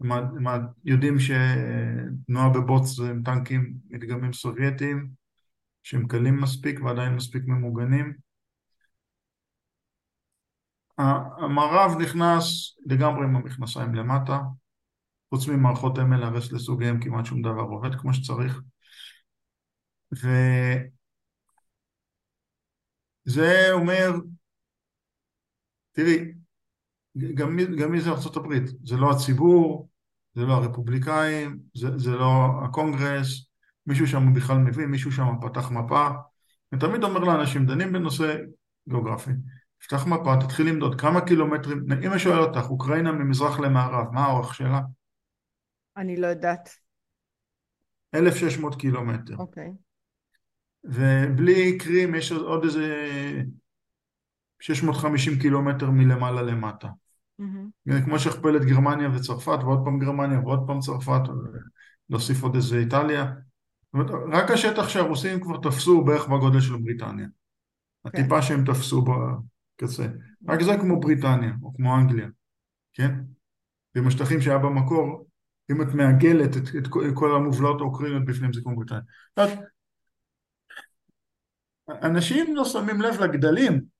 הם יודעים שתנועה בבוץ זה עם טנקים מדגמים סובייטיים שהם קלים מספיק ועדיין מספיק ממוגנים המערב נכנס לגמרי עם המכנסיים למטה, חוץ ממערכות MLRS לסוגיהם כמעט שום דבר עובד כמו שצריך. וזה אומר, תראי, גם, גם מי זה ארצות הברית? זה לא הציבור, זה לא הרפובליקאים, זה, זה לא הקונגרס, מישהו שם בכלל מבין, מישהו שם פתח מפה. אני תמיד אומר לאנשים, דנים בנושא גיאוגרפי, תפתח מפה, תתחיל למדוד כמה קילומטרים, אם אני שואל אותך, אוקראינה ממזרח למערב, מה האורך שלה? אני לא יודעת. 1,600 קילומטר. אוקיי. ובלי קרים יש עוד איזה 650 קילומטר מלמעלה למטה. Mm-hmm. כמו שהכפל את גרמניה וצרפת, ועוד פעם גרמניה ועוד פעם צרפת, להוסיף עוד איזה איטליה. רק השטח שהרוסים כבר תפסו בערך בגודל של בריטניה. כן. הטיפה שהם תפסו קצה. רק זה כמו בריטניה, או כמו אנגליה, כן? ועם השטחים שהיה במקור, אם את מעגלת את, את כל המובלעות האוקראיניות בפנים זה כמו בריטניה. אנשים לא שמים לב לגדלים,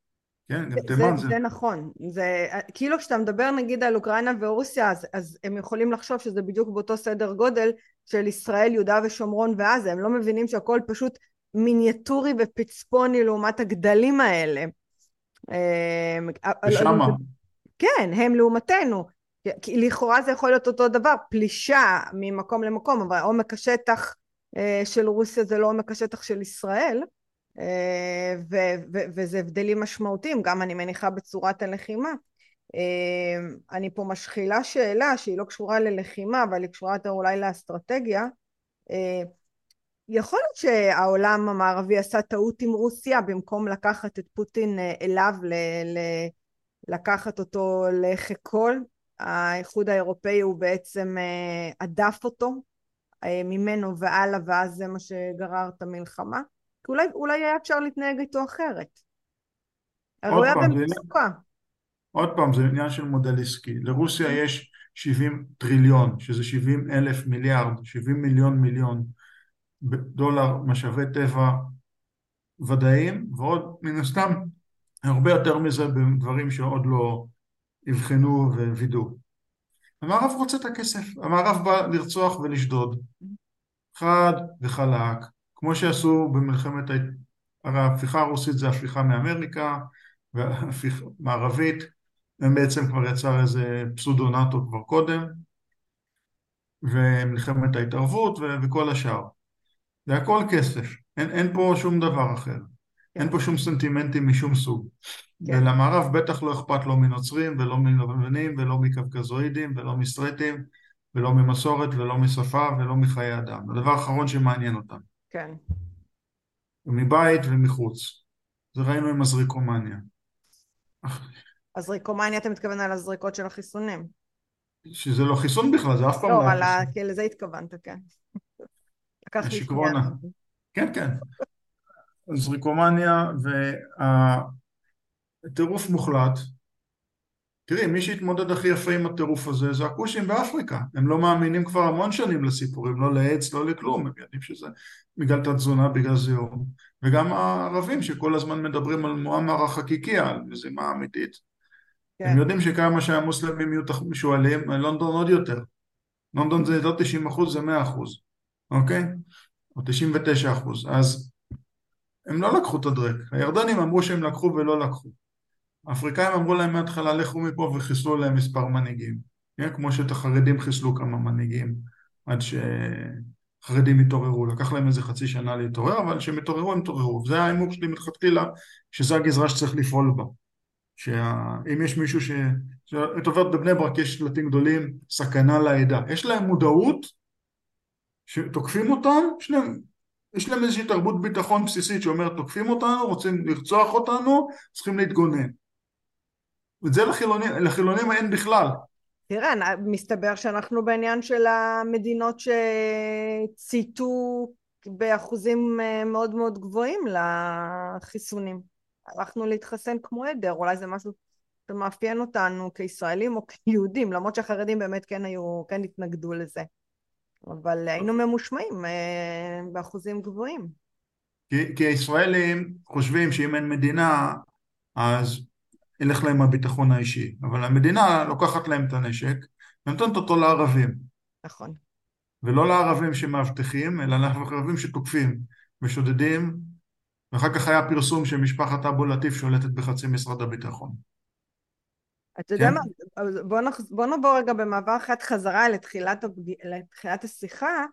כן, גם זה, תימן זה, זה... נכון, זה כאילו כשאתה מדבר נגיד על אוקראינה ורוסיה אז, אז הם יכולים לחשוב שזה בדיוק באותו סדר גודל של ישראל, יהודה ושומרון ועזה, הם לא מבינים שהכל פשוט מיניאטורי ופצפוני לעומת הגדלים האלה. ושמה. כן, הם לעומתנו. כי לכאורה זה יכול להיות אותו דבר, פלישה ממקום למקום, אבל עומק השטח אה, של רוסיה זה לא עומק השטח של ישראל, אה, ו- ו- וזה הבדלים משמעותיים, גם אני מניחה בצורת הלחימה. אה, אני פה משחילה שאלה שהיא לא קשורה ללחימה, אבל היא קשורה יותר אולי לאסטרטגיה. יכול להיות שהעולם המערבי עשה טעות עם רוסיה במקום לקחת את פוטין אליו, ל- ל- לקחת אותו לחיקול, האיחוד האירופאי הוא בעצם הדף אותו ממנו והלאה ואז זה מה שגרר את המלחמה כי אולי, אולי היה אפשר להתנהג איתו אחרת. עוד פעם, זה... עוד פעם זה עניין של מודל עסקי לרוסיה יש 70 טריליון שזה 70 אלף מיליארד 70 מיליון מיליון דולר משאבי טבע ודאיים ועוד מן הסתם הרבה יותר מזה בדברים שעוד לא יבחנו ווידאו. המערב רוצה את הכסף, המערב בא לרצוח ולשדוד. חד וחלק, כמו שעשו במלחמת, הרי ההפיכה הרוסית זה הפיכה מאמריקה, והפיכה מערבית, ובעצם כבר יצר איזה פסודו נאטו כבר קודם, ומלחמת ההתערבות וכל השאר. זה הכל כסף, אין, אין פה שום דבר אחר. אין פה שום סנטימנטים משום סוג. כן. ולמערב בטח לא אכפת לו מנוצרים ולא מלבנים ולא מקווקזואידים ולא מסטרטים ולא ממסורת ולא משפה ולא מחיי אדם. הדבר האחרון שמעניין אותם. כן. מבית ומחוץ. זה ראינו עם הזריקומניה. הזריקומניה אתה מתכוון על הזריקות של החיסונים. שזה לא חיסון בכלל, זה אף פעם לא, לא חיסון. כן, לזה התכוונת, כן. שנייה. כן, כן. זריקומניה והטירוף מוחלט. תראי, מי שהתמודד הכי יפה עם הטירוף הזה זה הכושים באפריקה. הם לא מאמינים כבר המון שנים לסיפורים, לא לעץ, לא לכלום, הם יודעים שזה בגלל תת-תזונה, בגלל זיהום. וגם הערבים שכל הזמן מדברים על מועמר החקיקיה, על מזימה אמיתית. כן. הם יודעים שכמה שהמוסלמים יהיו משועלים, לונדון עוד יותר. לונדון זה לא 90 אחוז, זה 100 אחוז, אוקיי? או 99 אחוז. אז הם לא לקחו את הדרק. הירדנים אמרו שהם לקחו ולא לקחו. האפריקאים אמרו להם מההתחלה לכו מפה וחיסלו להם מספר מנהיגים. כן? כמו שאת החרדים חיסלו כמה מנהיגים עד שחרדים התעוררו. לקח להם איזה חצי שנה להתעורר, אבל כשהם התעוררו הם התעוררו. זה ההימור שלי מלכתחילה, שזו הגזרה שצריך לפעול בה. שאם יש מישהו ש... את עוברת בבני ברק יש שלטים גדולים, סכנה לעדה. יש להם מודעות שתוקפים אותם, יש להם יש להם איזושהי תרבות ביטחון בסיסית שאומרת תוקפים אותנו, רוצים לרצוח אותנו, צריכים להתגונן. ואת זה לחילונים, לחילונים אין בכלל. תראה, מסתבר שאנחנו בעניין של המדינות שצייתו באחוזים אה, מאוד מאוד גבוהים לחיסונים. הלכנו להתחסן כמו עדר, אולי זה משהו שמאפיין אותנו כישראלים או כיהודים, למרות שהחרדים באמת כן היו, כן התנגדו לזה. אבל היינו ממושמעים אה, באחוזים גבוהים. כי, כי הישראלים חושבים שאם אין מדינה, אז ילך להם הביטחון האישי. אבל המדינה לוקחת להם את הנשק ונותנת אותו לערבים. נכון. ולא לערבים שמאבטחים, אלא לערבים שתוקפים ושודדים, ואחר כך היה פרסום שמשפחת אבו לטיף שולטת בחצי משרד הביטחון. אתה יודע כן. מה, בוא, נח... בוא נבוא רגע במעבר אחד חזרה לתחילת, הפג... לתחילת השיחה,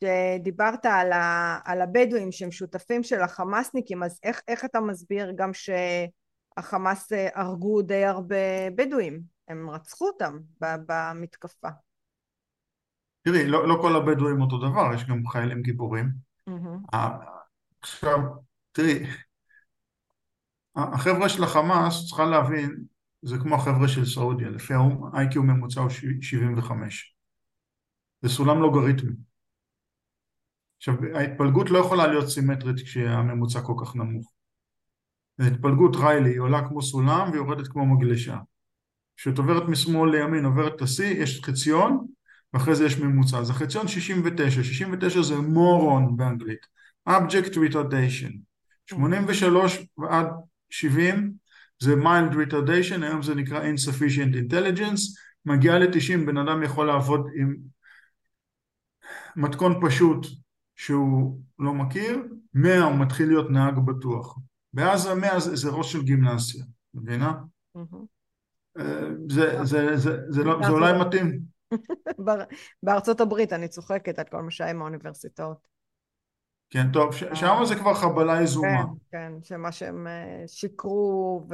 שדיברת על, ה... על הבדואים שהם שותפים של החמאסניקים, אז איך, איך אתה מסביר גם שהחמאס אה, הרגו די הרבה בדואים? הם רצחו אותם במתקפה. תראי, לא, לא כל הבדואים אותו דבר, יש גם חיילים גיבורים. Mm-hmm. עכשיו, תראי, החבר'ה של החמאס, צריכה להבין, זה כמו החבר'ה של סעודיה, לפי האו"ם איי-קיו ממוצע הוא 75. זה סולם לוגריתמי. עכשיו, ההתפלגות לא יכולה להיות סימטרית כשהממוצע כל כך נמוך. ההתפלגות ריילי היא עולה כמו סולם ויורדת כמו מגלשה. כשאת עוברת משמאל לימין, עוברת את השיא, יש חציון, ואחרי זה יש ממוצע. אז החציון 69, 69 זה מורון באנגלית, Object Retardation. 83 ועד 70 זה mild retardation, היום זה נקרא insufficient intelligence, מגיעה ל-90, בן אדם יכול לעבוד עם מתכון פשוט שהוא לא מכיר, 100 הוא מתחיל להיות נהג בטוח. בעזה 100 זה, זה ראש של גימנסיה, מבינה? אה, זה, זה, זה, זה, לא, זה אולי מתאים. בארצות הברית אני צוחקת על כל מה שהיה עם האוניברסיטאות. כן, טוב, שם זה כבר חבלה יזומה. כן, כן, שמה שהם אה, שיקרו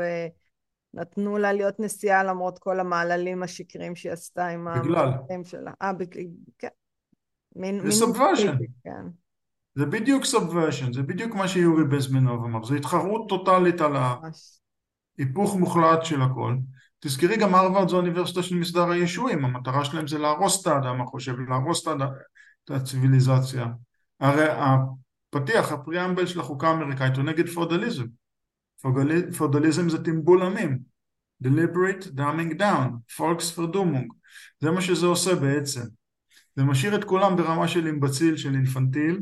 ונתנו לה להיות נשיאה למרות כל המעללים השקריים שהיא עשתה עם בגלל. המעללים שלה. אה, בגלל, כן. מין, זה subversion. כן. זה בדיוק subversion, זה בדיוק מה שיורי בזמנוב אמר, זו חתרנות טוטאלית על ההיפוך מוחלט של הכל. תזכרי גם הרווארד זו אוניברסיטה של מסדר הישועים, המטרה שלהם זה להרוס את האדם החושב, להרוס את הציוויליזציה. הרי הפתיח, ה preamble של החוקה האמריקאית הוא נגד פאודליזם. פאודליזם זה טמבול עמים. deliberate dumbing down, Volksverdummung. זה מה שזה עושה בעצם. זה משאיר את כולם ברמה של אימבציל, של אינפנטיל,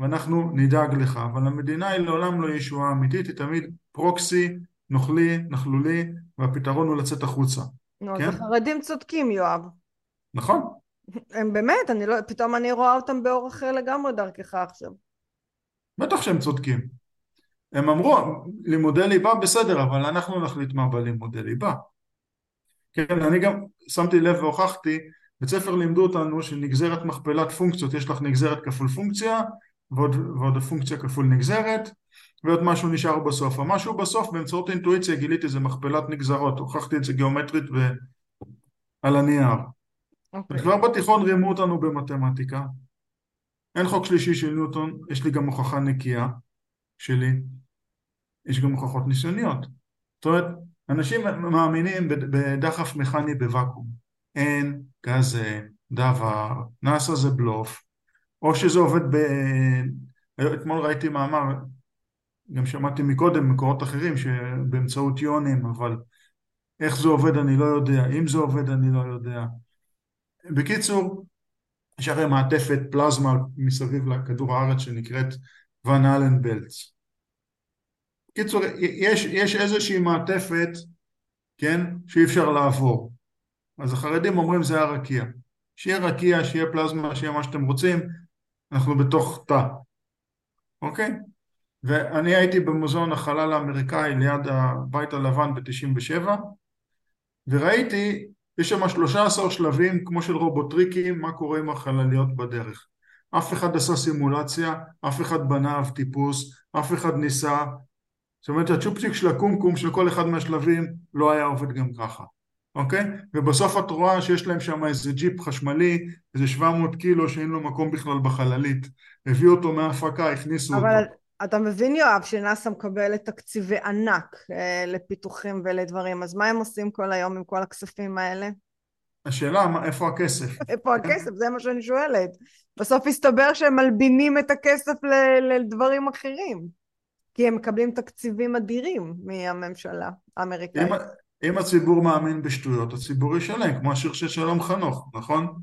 ואנחנו נדאג לך. אבל המדינה היא לעולם לא ישועה אמיתית, היא תמיד פרוקסי, נוכלי, נכלולי, והפתרון הוא לצאת החוצה. נו, כן? אז החרדים צודקים, יואב. נכון. הם באמת, אני לא, פתאום אני רואה אותם באור אחר לגמרי דרכך עכשיו. בטח שהם צודקים. הם אמרו, לימודי ליבה בסדר, אבל אנחנו נחליט מה בלימודי ליבה. כן, אני גם שמתי לב והוכחתי, בית ספר לימדו אותנו שנגזרת מכפלת פונקציות, יש לך נגזרת כפול פונקציה, ועוד, ועוד פונקציה כפול נגזרת, ועוד משהו נשאר בסוף. המשהו בסוף, באמצעות אינטואיציה גיליתי זה מכפלת נגזרות, הוכחתי את זה גיאומטרית ו... על הנייר. Okay. אוקיי. כבר בתיכון רימו אותנו במתמטיקה. אין חוק שלישי של ניוטון, יש לי גם הוכחה נקייה שלי. יש גם הוכחות ניסיוניות. זאת אומרת, אנשים מאמינים בדחף מכני בוואקום. אין כזה דבר, נאסא זה בלוף, או שזה עובד ב... אתמול ראיתי מאמר, גם שמעתי מקודם מקורות אחרים שבאמצעות יונים, אבל איך זה עובד אני לא יודע, אם זה עובד אני לא יודע. בקיצור, יש הרי מעטפת פלזמה מסביב לכדור הארץ שנקראת ון אלן בלץ. בקיצור, יש, יש איזושהי מעטפת, כן, שאי אפשר לעבור. אז החרדים אומרים זה הרקיע. שיהיה רקיע, שיהיה פלזמה, שיהיה מה שאתם רוצים, אנחנו בתוך תא, אוקיי? ואני הייתי במוזיאון החלל האמריקאי ליד הבית הלבן ב-97 וראיתי יש שם 13 שלבים כמו של רובוטריקים, מה קורה עם החלליות בדרך. אף אחד עשה סימולציה, אף אחד בנה אב טיפוס, אף אחד ניסה. זאת אומרת הצ'ופצ'יק של הקומקום של כל אחד מהשלבים לא היה עובד גם ככה, אוקיי? ובסוף את רואה שיש להם שם איזה ג'יפ חשמלי, איזה 700 קילו שאין לו מקום בכלל בחללית. הביאו אותו מההפקה, הכניסו אבל אותו. אבל אתה מבין יואב שנאסא מקבלת תקציבי ענק אה, לפיתוחים ולדברים, אז מה הם עושים כל היום עם כל הכספים האלה? השאלה מה, איפה הכסף? איפה הכסף? זה מה שאני שואלת. בסוף הסתבר שהם מלבינים את הכסף לדברים אחרים. כי הם מקבלים תקציבים אדירים מהממשלה האמריקאית. אם, אם הציבור מאמין בשטויות, הציבור ישלם, כמו השיר של שלום חנוך, נכון?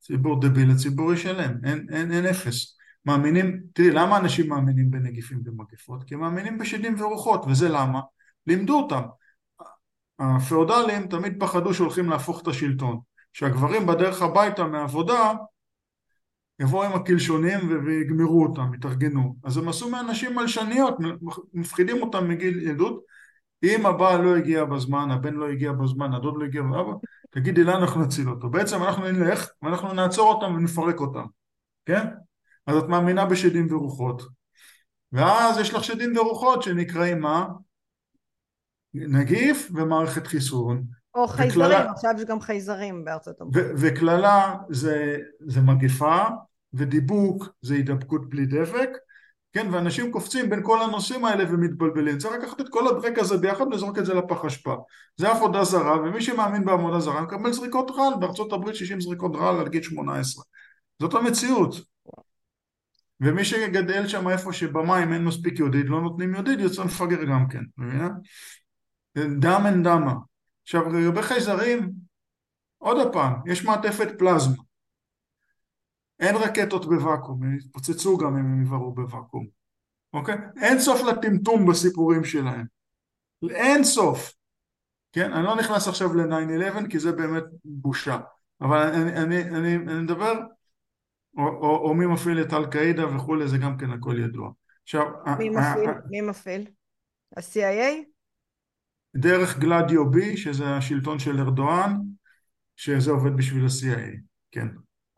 ציבור דביל, הציבור ישלם, אין, אין, אין אפס. מאמינים, תראי, למה אנשים מאמינים בנגיפים ומגפות? כי הם מאמינים בשדים ורוחות, וזה למה? לימדו אותם. הפאודלים תמיד פחדו שהולכים להפוך את השלטון. שהגברים בדרך הביתה מהעבודה יבואו עם הקלשונים ויגמרו אותם, יתארגנו. אז הם עשו מאנשים מלשניות, מפחידים אותם מגיל ילדות. אם הבעל לא הגיע בזמן, הבן לא הגיע בזמן, הדוד לא הגיע בזמן, תגידי לאן אנחנו נציל אותו. בעצם אנחנו נלך ואנחנו נעצור אותם ונפרק אותם, כן? אז את מאמינה בשדים ורוחות. ואז יש לך שדים ורוחות שנקראים מה? נגיף ומערכת חיסון. או חייזרים, וכללה, עכשיו יש גם חייזרים בארצות הברית. וקללה זה, זה מגפה, ודיבוק זה הידבקות בלי דבק, כן, ואנשים קופצים בין כל הנושאים האלה ומתבלבלים. צריך לקחת את כל הדרק הזה ביחד ולזרוק את זה לפח אשפה. זה עבודה זרה, ומי שמאמין בעבודה זרה מקבל זריקות רעל, בארצות הברית 60 זריקות רעל עד גיל 18. זאת המציאות. ומי שגדל שם איפה שבמים אין מספיק יהודית, לא נותנים יהודית, יוצא מפגר גם כן, מבינה? דם אין דמה. עכשיו לגבי חייזרים, עוד פעם, יש מעטפת פלזמה. אין רקטות בוואקום, הם יתפוצצו גם אם הם יבערו בוואקום. אוקיי? אין סוף לטמטום בסיפורים שלהם. אין סוף. כן? אני לא נכנס עכשיו ל-9-11 כי זה באמת בושה. אבל אני, אני, אני, אני מדבר, או, או, או מי מפעיל את אל-קאעידה וכולי, זה גם כן הכל ידוע. עכשיו... מי מפעיל? מי מפעיל? ה-CIA? דרך גלדיו בי, שזה השלטון של ארדואן, שזה עובד בשביל ה-CIA, כן.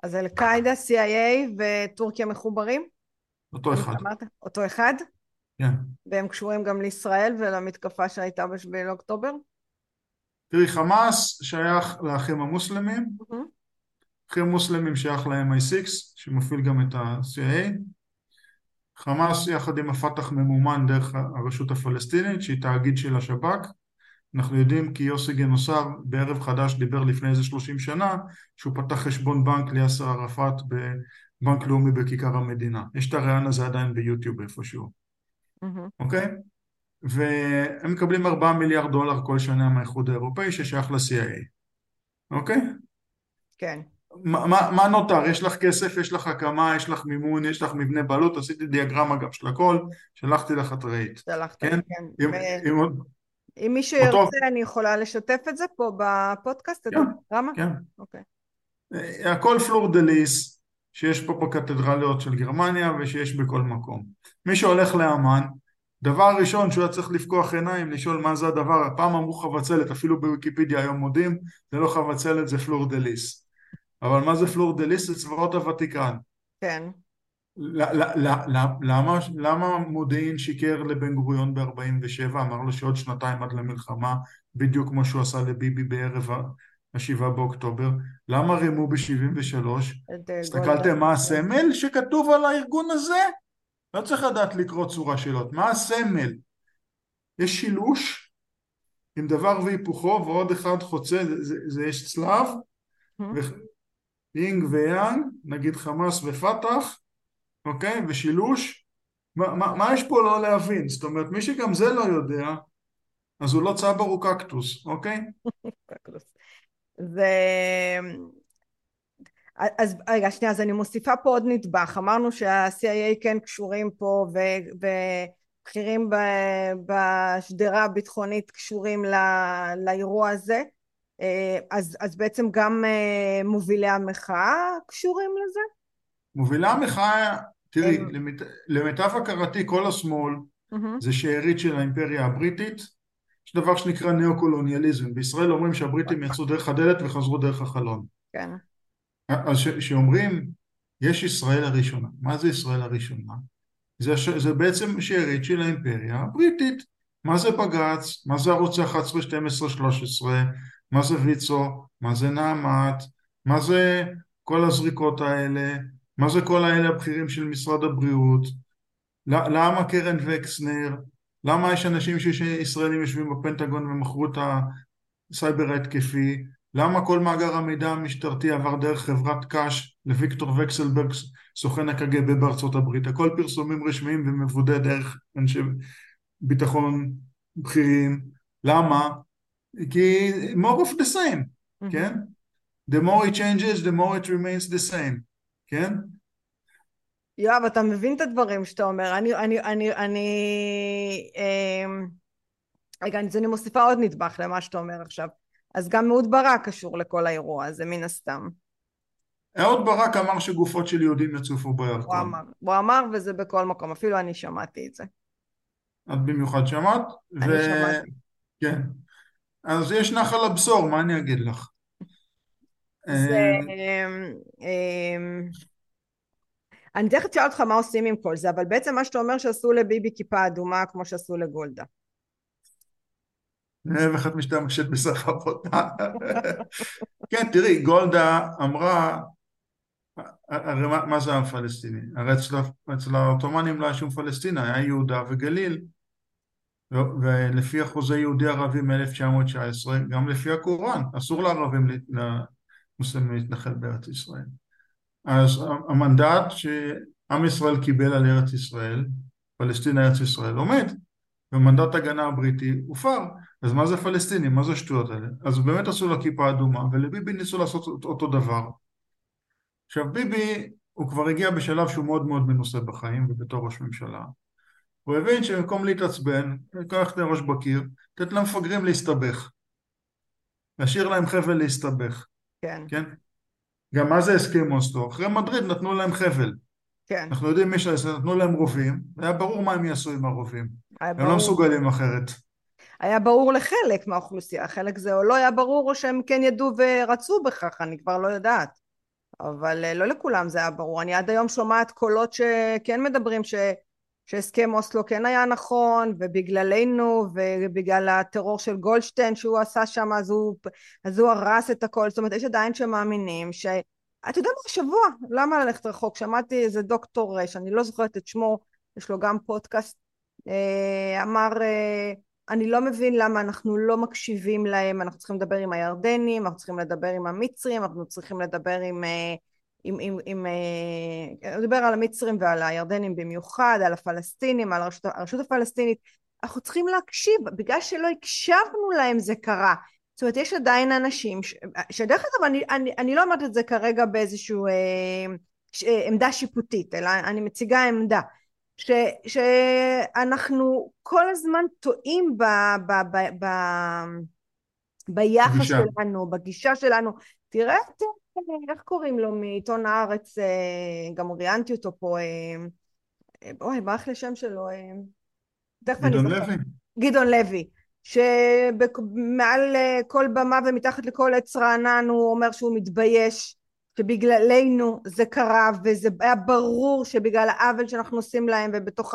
אז אל-קאעידה, CIA וטורקיה מחוברים? אותו אחד. אמרת? אותו אחד? כן. והם קשורים גם לישראל ולמתקפה שהייתה ב-7 לאוקטובר? תראי, חמאס שייך לאחים המוסלמים, אחים מוסלמים שייך ל-MI6, שמפעיל גם את ה-CIA. חמאס יחד עם הפת"ח ממומן דרך הרשות הפלסטינית, שהיא תאגיד של השב"כ. אנחנו יודעים כי יוסי גנוסר בערב חדש דיבר לפני איזה 30 שנה שהוא פתח חשבון בנק ליאסר ערפאת בבנק לאומי בכיכר המדינה. יש את הרעיון הזה עדיין ביוטיוב איפשהו. אוקיי? Mm-hmm. Okay? והם מקבלים 4 מיליארד דולר כל שנה מהאיחוד האירופאי ששייך ל-CIA. אוקיי? כן. מה, מה, מה נותר? יש לך כסף, יש לך הקמה, יש לך מימון, יש לך מבנה בעלות, עשיתי דיאגרמה גם של הכל, שלחתי לך את ראית. שלחת, כן. כן. אם, ו... אם, אם מישהו אותו... ירצה, אני יכולה לשתף את זה פה בפודקאסט? כן, רמה? כן. אוקיי. אה, הכל פלור דה ליס, שיש פה בקתדרליות של גרמניה ושיש בכל מקום. מי שהולך לאמן, דבר ראשון שהוא היה צריך לפקוח עיניים, לשאול מה זה הדבר, פעם אמרו חבצלת, אפילו בוויקיפדיה היום מודים, זה לא חבצלת, זה פלור דה ליס. אבל מה זה פלור דה ליס? זה צבאות הוותיקן. כן. למה, למה מודיעין שיקר לבן גוריון ב-47, אמר לו שעוד שנתיים עד למלחמה, בדיוק כמו שהוא עשה לביבי בערב השבעה באוקטובר? למה רימו ב-73? הסתכלתם מה הסמל שכתוב על הארגון הזה? לא צריך לדעת לקרוא צורה שאלות. מה הסמל? יש שילוש עם דבר והיפוכו ועוד אחד חוצה, זה, זה, זה יש צלב, mm-hmm. יינג ויאנג, נגיד חמאס ופת"ח, אוקיי? ושילוש. מה, מה, מה יש פה לא להבין? זאת אומרת, מי שגם זה לא יודע, אז הוא לא צבר הוא קקטוס, אוקיי? זה... אז רגע, שנייה, אז אני מוסיפה פה עוד נדבך. אמרנו שה-CIA כן קשורים פה ובכירים בשדרה הביטחונית קשורים לא, לאירוע הזה. אה, אז, אז בעצם גם אה, מובילי המחאה קשורים לזה? מובילי המחאה, תראי. למיט... למיטב הכרתי כל השמאל. זה שארית של האימפריה הבריטית. יש דבר שנקרא ניאו-קולוניאליזם. בישראל אומרים שהבריטים יצאו דרך הדלת וחזרו דרך החלון. כן. אז שאומרים, יש ישראל הראשונה. מה זה ישראל הראשונה? זה, זה בעצם שארית של האימפריה הבריטית. מה זה בג"ץ? מה זה ערוץ 11, 12, 13? מה זה ויצו? מה זה נעמת? מה זה כל הזריקות האלה? מה זה כל האלה הבכירים של משרד הבריאות? למה קרן וקסנר? למה יש אנשים שישראלים יושבים בפנטגון ומכרו את הסייבר ההתקפי? למה כל מאגר המידע המשטרתי עבר דרך חברת קאש לוויקטור וקסלברג, סוכן הקג"ב בארצות הברית? הכל פרסומים רשמיים ומבודד דרך אנשי ביטחון בכירים. למה? כי more of the same, mm-hmm. כן? The more it changes, the more it remains the same, כן? יואב, אתה מבין את הדברים שאתה אומר. אני, אני, אני, אני... אה, רגע, אז אני מוסיפה עוד נדבך למה שאתה אומר עכשיו. אז גם אהוד ברק קשור לכל האירוע הזה, מן הסתם. אהוד ברק אמר שגופות של יהודים יצופו בירקון. הוא אמר, הוא אמר וזה בכל מקום, אפילו אני שמעתי את זה. את במיוחד שמעת? אני ו... שמעתי. כן. אז יש נחל הבשור, מה אני אגיד לך? זה... אה, אמ, אני תכף אשאל אותך מה עושים עם כל זה, אבל בעצם מה שאתה אומר שעשו לביבי כיפה אדומה כמו שעשו לגולדה. איך את משתמשת בסך עבודה. כן, תראי, גולדה אמרה, הרי מה, מה זה העם פלסטיני? הרי אצל, אצל העות'מאנים לא היה שום פלסטינה, היה יהודה וגליל. ולפי אחוזי יהודי ערבי מ-1919, גם לפי הקוראן, אסור לערבים, למוסלמים להתנחל בארץ ישראל. אז המנדט שעם ישראל קיבל על ארץ ישראל, פלסטין ארץ ישראל, עומד, ומנדט הגנה הבריטי הופר. אז מה זה פלסטינים? מה זה השטויות האלה? אז באמת עשו לה כיפה אדומה, ולביבי ניסו לעשות אותו דבר. עכשיו ביבי, הוא כבר הגיע בשלב שהוא מאוד מאוד מנוסה בחיים ובתור ראש ממשלה. הוא הבין שבמקום להתעצבן, לקח את הראש בקיר, לתת למפגרים להסתבך. להשאיר להם חבל להסתבך. כן. כן? גם מה זה הסכם אוסלו? אחרי מדריד נתנו להם חבל. כן. אנחנו יודעים מי שעשה, נתנו להם רובים, היה ברור מה הם יעשו עם הרובים. הם ברור. לא מסוגלים אחרת. היה ברור לחלק מהאוכלוסייה, חלק זה או לא היה ברור או שהם כן ידעו ורצו בכך, אני כבר לא יודעת. אבל אה, לא לכולם זה היה ברור. אני עד היום שומעת קולות שכן מדברים ש... שהסכם אוסלו כן היה נכון, ובגללנו, ובגלל הטרור של גולדשטיין שהוא עשה שם, אז הוא, אז הוא הרס את הכל. זאת אומרת, יש עדיין שמאמינים ש... אתה יודע מה, השבוע, למה ללכת רחוק? שמעתי איזה דוקטור, שאני לא זוכרת את שמו, יש לו גם פודקאסט, אה, אמר, אה, אני לא מבין למה אנחנו לא מקשיבים להם, אנחנו צריכים לדבר עם הירדנים, אנחנו צריכים לדבר עם המצרים, אנחנו צריכים לדבר עם... עם, עם, עם, הוא דיבר על המצרים ועל הירדנים במיוחד, על הפלסטינים, על הרשות, הרשות הפלסטינית. אנחנו צריכים להקשיב, בגלל שלא הקשבנו להם זה קרה. זאת אומרת, יש עדיין אנשים, ש... שדרך אגב, אני, אני, אני לא אומרת את זה כרגע באיזושהי אה, ש... עמדה שיפוטית, אלא אני מציגה עמדה. ש, שאנחנו כל הזמן טועים ב, ב, ב, ב, ביחס בגישה. שלנו, בגישה שלנו. תראה את, איך קוראים לו מעיתון הארץ, אה, גם ראיינתי אותו פה, אה, אה, אוי, מה אחלה שם שלו? תכף אני גדעון זוכר. לוי? גדעון לוי. שמעל כל במה ומתחת לכל עץ רענן הוא אומר שהוא מתבייש שבגללנו זה קרה וזה היה ברור שבגלל העוול שאנחנו עושים להם ובתוך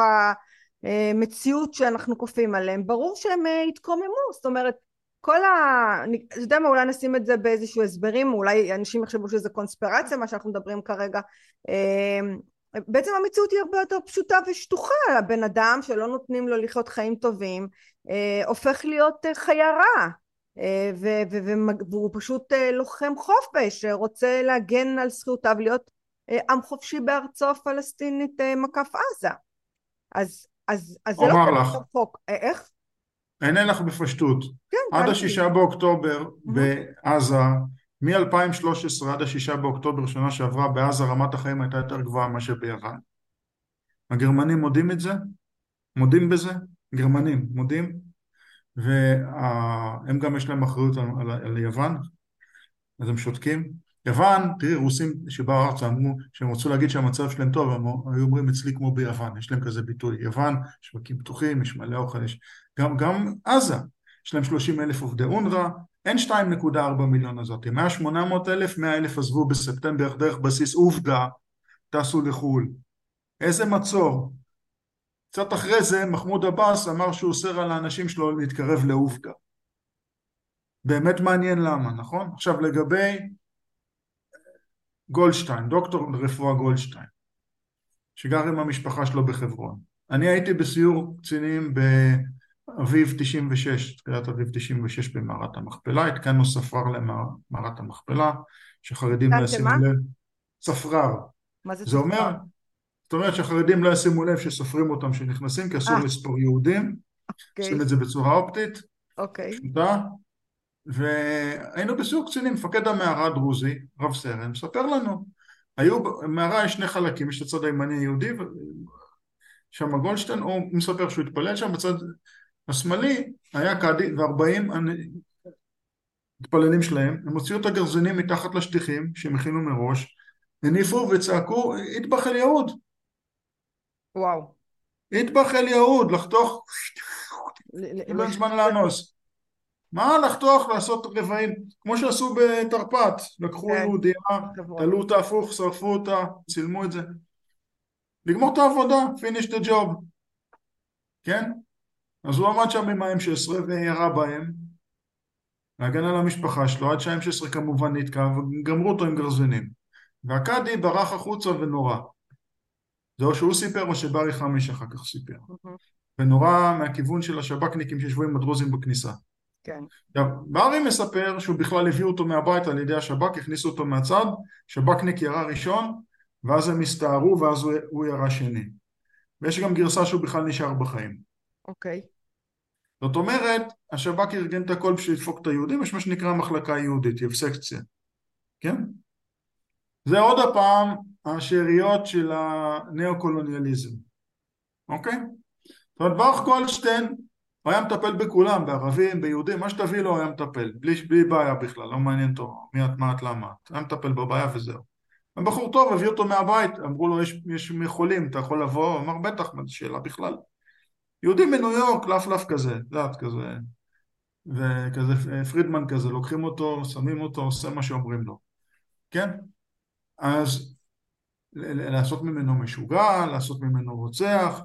המציאות שאנחנו כופים עליהם ברור שהם התקוממו זאת אומרת כל ה... אתה יודע מה אולי נשים את זה באיזשהו הסברים אולי אנשים יחשבו שזה קונספירציה מה שאנחנו מדברים כרגע. בעצם המציאות היא הרבה יותר פשוטה ושטוחה. הבן אדם שלא נותנים לו לחיות חיים טובים הופך להיות חיה רע והוא פשוט לוחם חופש רוצה להגן על זכויותיו להיות עם חופשי בארצו הפלסטינית מקף עזה. אז, אז, אז זה לא אומר לך, חוק. איך? אענה לך בפשטות. כן, עד השישה באוקטובר בעזה, מ-2013 עד השישה באוקטובר שנה שעברה, בעזה רמת החיים הייתה יותר גבוהה מאשר ביוון. הגרמנים מודים את זה? מודים בזה? גרמנים מודים? והם גם יש להם אחריות על, על, על יוון, אז הם שותקים. יוון, תראי, רוסים שבאו ארצה אמרו שהם רצו להגיד שהמצב שלהם טוב, הם היו אומרים אצלי כמו ביוון, יש להם כזה ביטוי. יוון, שווקים פתוחים, יש מלא אוכל, יש... גם, גם עזה, יש להם 30 אלף עובדי אונר"א, אין 2.4 מיליון הזאת, מה 800 אלף, 100 אלף עזבו בספטמבר דרך בסיס עובדה, טסו לחו"ל. איזה מצור. קצת אחרי זה מחמוד עבאס אמר שהוא אוסר על האנשים שלו להתקרב לעובדה. באמת מעניין למה, נכון? עכשיו לגבי גולדשטיין, דוקטור לרפואה גולדשטיין, שגר עם המשפחה שלו בחברון. אני הייתי בסיור קצינים באביב 96, תחילת אביב 96 במערת המכפלה, התקנו ספרר למערת המכפלה, שחרדים לא ישימו לב, ספרר. מה זה זה אומר, זאת אומרת שהחרדים לא ישימו לב שסופרים אותם שנכנסים, כי אסור אה. לספור יהודים, אוקיי, עושים את זה בצורה אופטית, אוקיי, פשוטה, והיינו בסיור קצינים, מפקד המערה הדרוזי, רב סרן, מספר לנו, היו, במערה יש שני חלקים, יש את הצד הימני היהודי, שם גולדשטיין, הוא מספר שהוא התפלל שם, בצד השמאלי היה קאדי וארבעים מתפללים שלהם, הם הוציאו את הגרזינים מתחת לשטיחים שהם הכינו מראש, הניפו וצעקו, אטבח אל יהוד, וואו. אטבח אל יהוד, לחתוך, אין זמן לאנוס. מה לחתוך, לעשות רבעים, כמו שעשו בתרפ"ט, לקחו כן. יהודייה, חברון. תלו אותה הפוך, שרפו אותה, צילמו את זה. לגמור את העבודה, finish the job, כן? אז הוא עמד שם עם ה-M16 וירה בהם, להגן על המשפחה שלו, עד שה-M16 כמובן נתקע, וגמרו אותו עם גרזינים. והקאדי ברח החוצה ונורא. זה או שהוא סיפר או שברי חמיש אחר כך סיפר. מהמם. ונורא מהכיוון של השב"כניקים שישבו עם הדרוזים בכניסה. כן, עכשיו, ברי מספר שהוא בכלל הביאו אותו מהבית על ידי השב"כ, הכניסו אותו מהצד, שב"כניק ירה ראשון, ואז הם הסתערו ואז הוא, הוא ירה שני. ויש גם גרסה שהוא בכלל נשאר בחיים. אוקיי, זאת אומרת, השב"כ ארגן את הכל בשביל לדפוק את היהודים, יש מה שנקרא מחלקה יהודית, יבסקציה, כן? זה עוד הפעם השאריות של הנאו-קולוניאליזם, אוקיי? זאת אומרת ברוך גולדשטיין הוא היה מטפל בכולם, בערבים, ביהודים, מה שתביא לו הוא היה מטפל, בלי, בלי בעיה בכלל, לא מעניין אותו מי את, מה את, למה את, היה מטפל בבעיה וזהו. הבחור טוב, הביא אותו מהבית, אמרו לו יש, יש חולים, אתה יכול לבוא? הוא אמר בטח, מה זו שאלה בכלל. יהודי מניו יורק, לפלף כזה, את יודעת, כזה, וכזה פרידמן כזה, לוקחים אותו, שמים אותו, עושה מה שאומרים לו, כן? אז לעשות ממנו משוגע, לעשות ממנו רוצח,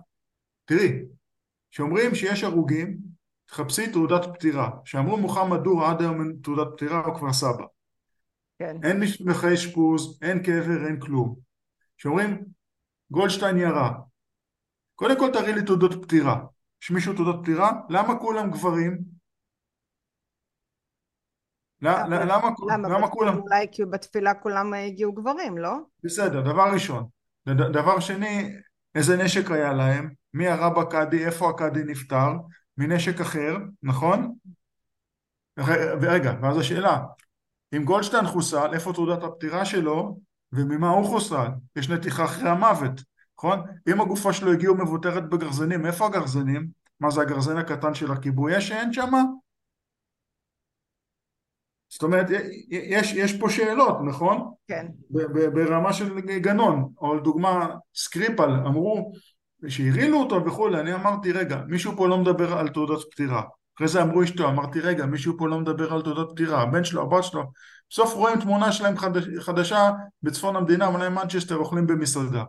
תראי, כשאומרים שיש הרוגים, תחפשי תעודת פטירה. כשאמרו מוחמד דור עד היום אין תעודת פטירה, הוא כבר סבא. כן. אין מסמכי אשפוז, אין קבר, אין כלום. כשאומרים גולדשטיין ירה, קודם כל תראי לי תעודות פטירה. יש מישהו תעודת פטירה? למה כולם גברים? למה, למה, למה כולם? אולי כי בתפילה כולם הגיעו גברים, לא? בסדר, דבר ראשון. דבר שני, איזה נשק היה להם? מי ירה בקאדי? איפה הקאדי נפטר? מנשק אחר, נכון? ורגע, ואז השאלה, אם גולדשטיין חוסל, איפה תעודת הפטירה שלו וממה הוא חוסל? יש נתיחה אחרי המוות, נכון? אם הגופה שלו הגיעו מבוטרת בגרזנים, איפה הגרזנים? מה זה הגרזן הקטן של הכיבוי אש שאין שמה? זאת אומרת, יש, יש פה שאלות, נכון? כן. ברמה של גנון, או לדוגמה סקריפל, אמרו שהרעילו אותו וכולי, אני אמרתי רגע, מישהו פה לא מדבר על תעודת פטירה. אחרי זה אמרו אשתו, אמרתי רגע, מישהו פה לא מדבר על תעודת פטירה, הבן שלו, הבת שלו, בסוף רואים תמונה שלהם חדש, חדשה בצפון המדינה, אולי מנצ'סטר אוכלים במסעדה.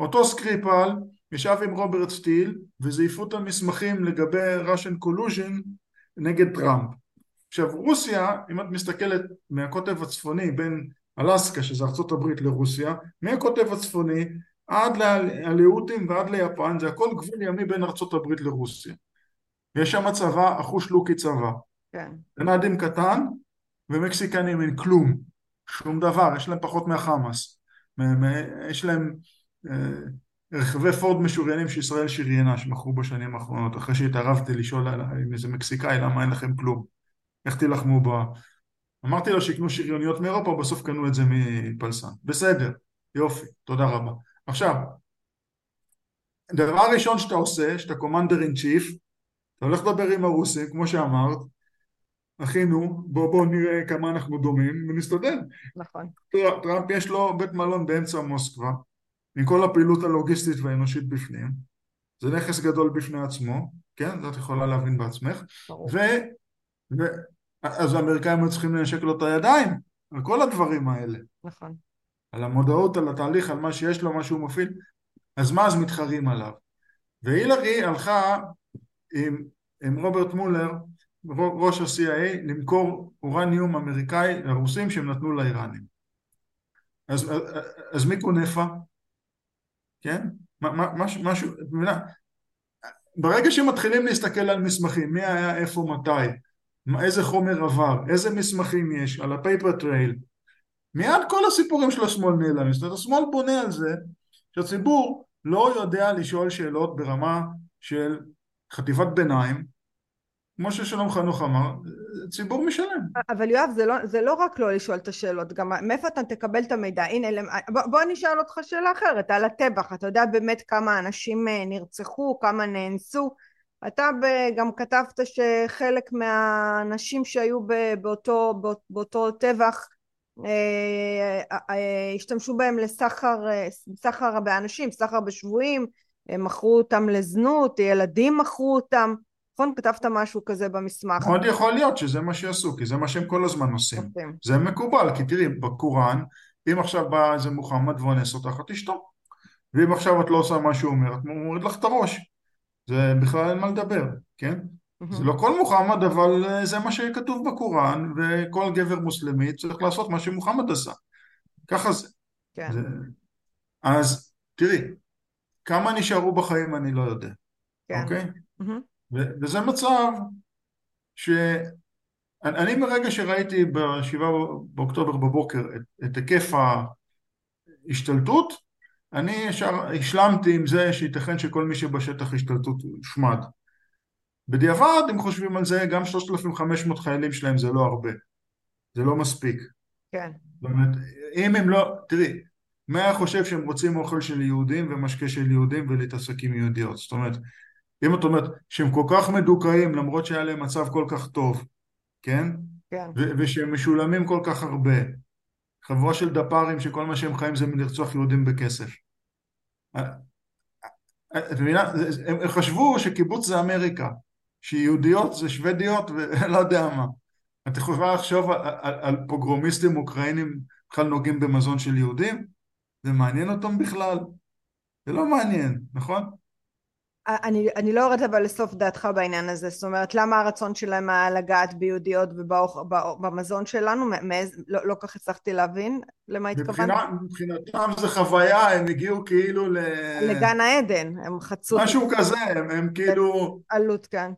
אותו סקריפל ישב עם רוברט סטיל וזייפו את המסמכים לגבי Russian collusion נגד טראמפ. עכשיו רוסיה, אם את מסתכלת מהקוטב הצפוני בין אלסקה שזה ארצות הברית לרוסיה, מהקוטב הצפוני עד לאלאוטים ועד ליפן זה הכל גבול ימי בין ארצות הברית לרוסיה. יש שם צבא, אחוש לוקי צבא. כן. גנדים קטן ומקסיקנים אין כלום, שום דבר, יש להם פחות מהחמאס. יש להם אה, רכבי פורד משוריינים שישראל שריינה שמכרו בשנים האחרונות, אחרי שהתערבתי לשאול עם איזה מקסיקאי למה אין לכם כלום, איך תילחמו בה. אמרתי לו שיקנו שריוניות מאירופה, בסוף קנו את זה מפלסן. בסדר, יופי, תודה רבה. עכשיו, דבר ראשון שאתה עושה, שאתה קומנדר אין צ'יף, אתה הולך לדבר עם הרוסים, כמו שאמרת, אחינו, בוא בוא נראה כמה אנחנו דומים, ונסתדר. נכון. טראמפ יש לו בית מלון באמצע מוסקבה, עם כל הפעילות הלוגיסטית והאנושית בפנים. זה נכס גדול בפני עצמו, כן? זאת יכולה להבין בעצמך. ו... ו... אז האמריקאים היו צריכים לנשק לו את הידיים, על כל הדברים האלה. נכון. על המודעות, על התהליך, על מה שיש לו, מה שהוא מפעיל, אז מה אז מתחרים עליו? והילרי הלכה עם, עם רוברט מולר, ראש ה-CIA, למכור אורניום אמריקאי לרוסים שהם נתנו לאיראנים. אז, אז מי קונה פה? כן? משהו, משהו, ברגע שמתחילים להסתכל על מסמכים, מי היה איפה מתי, איזה חומר עבר, איזה מסמכים יש, על ה paper trail, מיד כל הסיפורים של השמאל נעלמים. זאת אומרת, השמאל בונה על זה שהציבור לא יודע לשאול שאלות ברמה של חטיבת ביניים, כמו ששלום חנוך אמר, ציבור משלם. אבל יואב, זה לא, זה לא רק לא לשאול את השאלות, גם מאיפה אתה תקבל את המידע? הנה, בוא, בוא אני אשאל אותך שאלה אחרת, על הטבח, אתה יודע באמת כמה אנשים אה, נרצחו, כמה נאנסו? אתה גם כתבת שחלק מהאנשים שהיו באותו, באותו טבח השתמשו בהם לסחר, סחר באנשים, סחר בשבויים, מכרו אותם לזנות, ילדים מכרו אותם, נכון? כתבת משהו כזה במסמך. מאוד יכול להיות שזה מה שיעשו, כי זה מה שהם כל הזמן עושים. זה מקובל, כי תראי, בקוראן, אם עכשיו בא איזה מוחמד ואונס אותך, את אשתו. ואם עכשיו את לא עושה מה שהוא אומר, את מוריד לך את הראש. זה בכלל אין מה לדבר, כן? זה לא כל מוחמד, אבל אה, זה מה שכתוב בקוראן, וכל גבר מוסלמי צריך לעשות מה שמוחמד עשה. ככה זה. כן. זה... אז תראי, כמה נשארו בחיים אני לא יודע, כן. אוקיי? ו- וזה מצב שאני מרגע שראיתי בשבעה באוקטובר בבוקר את, את היקף ההשתלטות, אני ישר השלמתי עם זה שייתכן שכל מי שבשטח השתלטות הושמד. בדיעבד, אם חושבים על זה, גם 3,500 חיילים שלהם זה לא הרבה. זה לא מספיק. כן. זאת אומרת, אם הם לא... תראי, מאה חושב שהם רוצים אוכל של יהודים ומשקה של יהודים ולהתעסק עם יהודיות. זאת אומרת, אם את אומרת שהם כל כך מדוכאים למרות שהיה להם מצב כל כך טוב, כן? כן. ושהם משולמים כל כך הרבה. חבורה של דפ"רים שכל מה שהם חיים זה מלרצוח יהודים בכסף. את מבינה? הם חשבו שקיבוץ זה אמריקה, שיהודיות זה שוודיות ולא יודע מה. את יכולה לחשוב על, על, על פוגרומיסטים אוקראינים בכלל נוגעים במזון של יהודים? זה מעניין אותם בכלל? זה לא מעניין, נכון? אני, אני לא יורדת אבל לסוף דעתך בעניין הזה, זאת אומרת למה הרצון שלהם היה לגעת ביהודיות ובמזון שלנו, מאיז, לא, לא כך הצלחתי להבין למה התכוונת? מבחינתם זה חוויה, הם הגיעו כאילו ל... לגן העדן, הם חצו... משהו כזה, הם, הם כאילו... עלות כאן.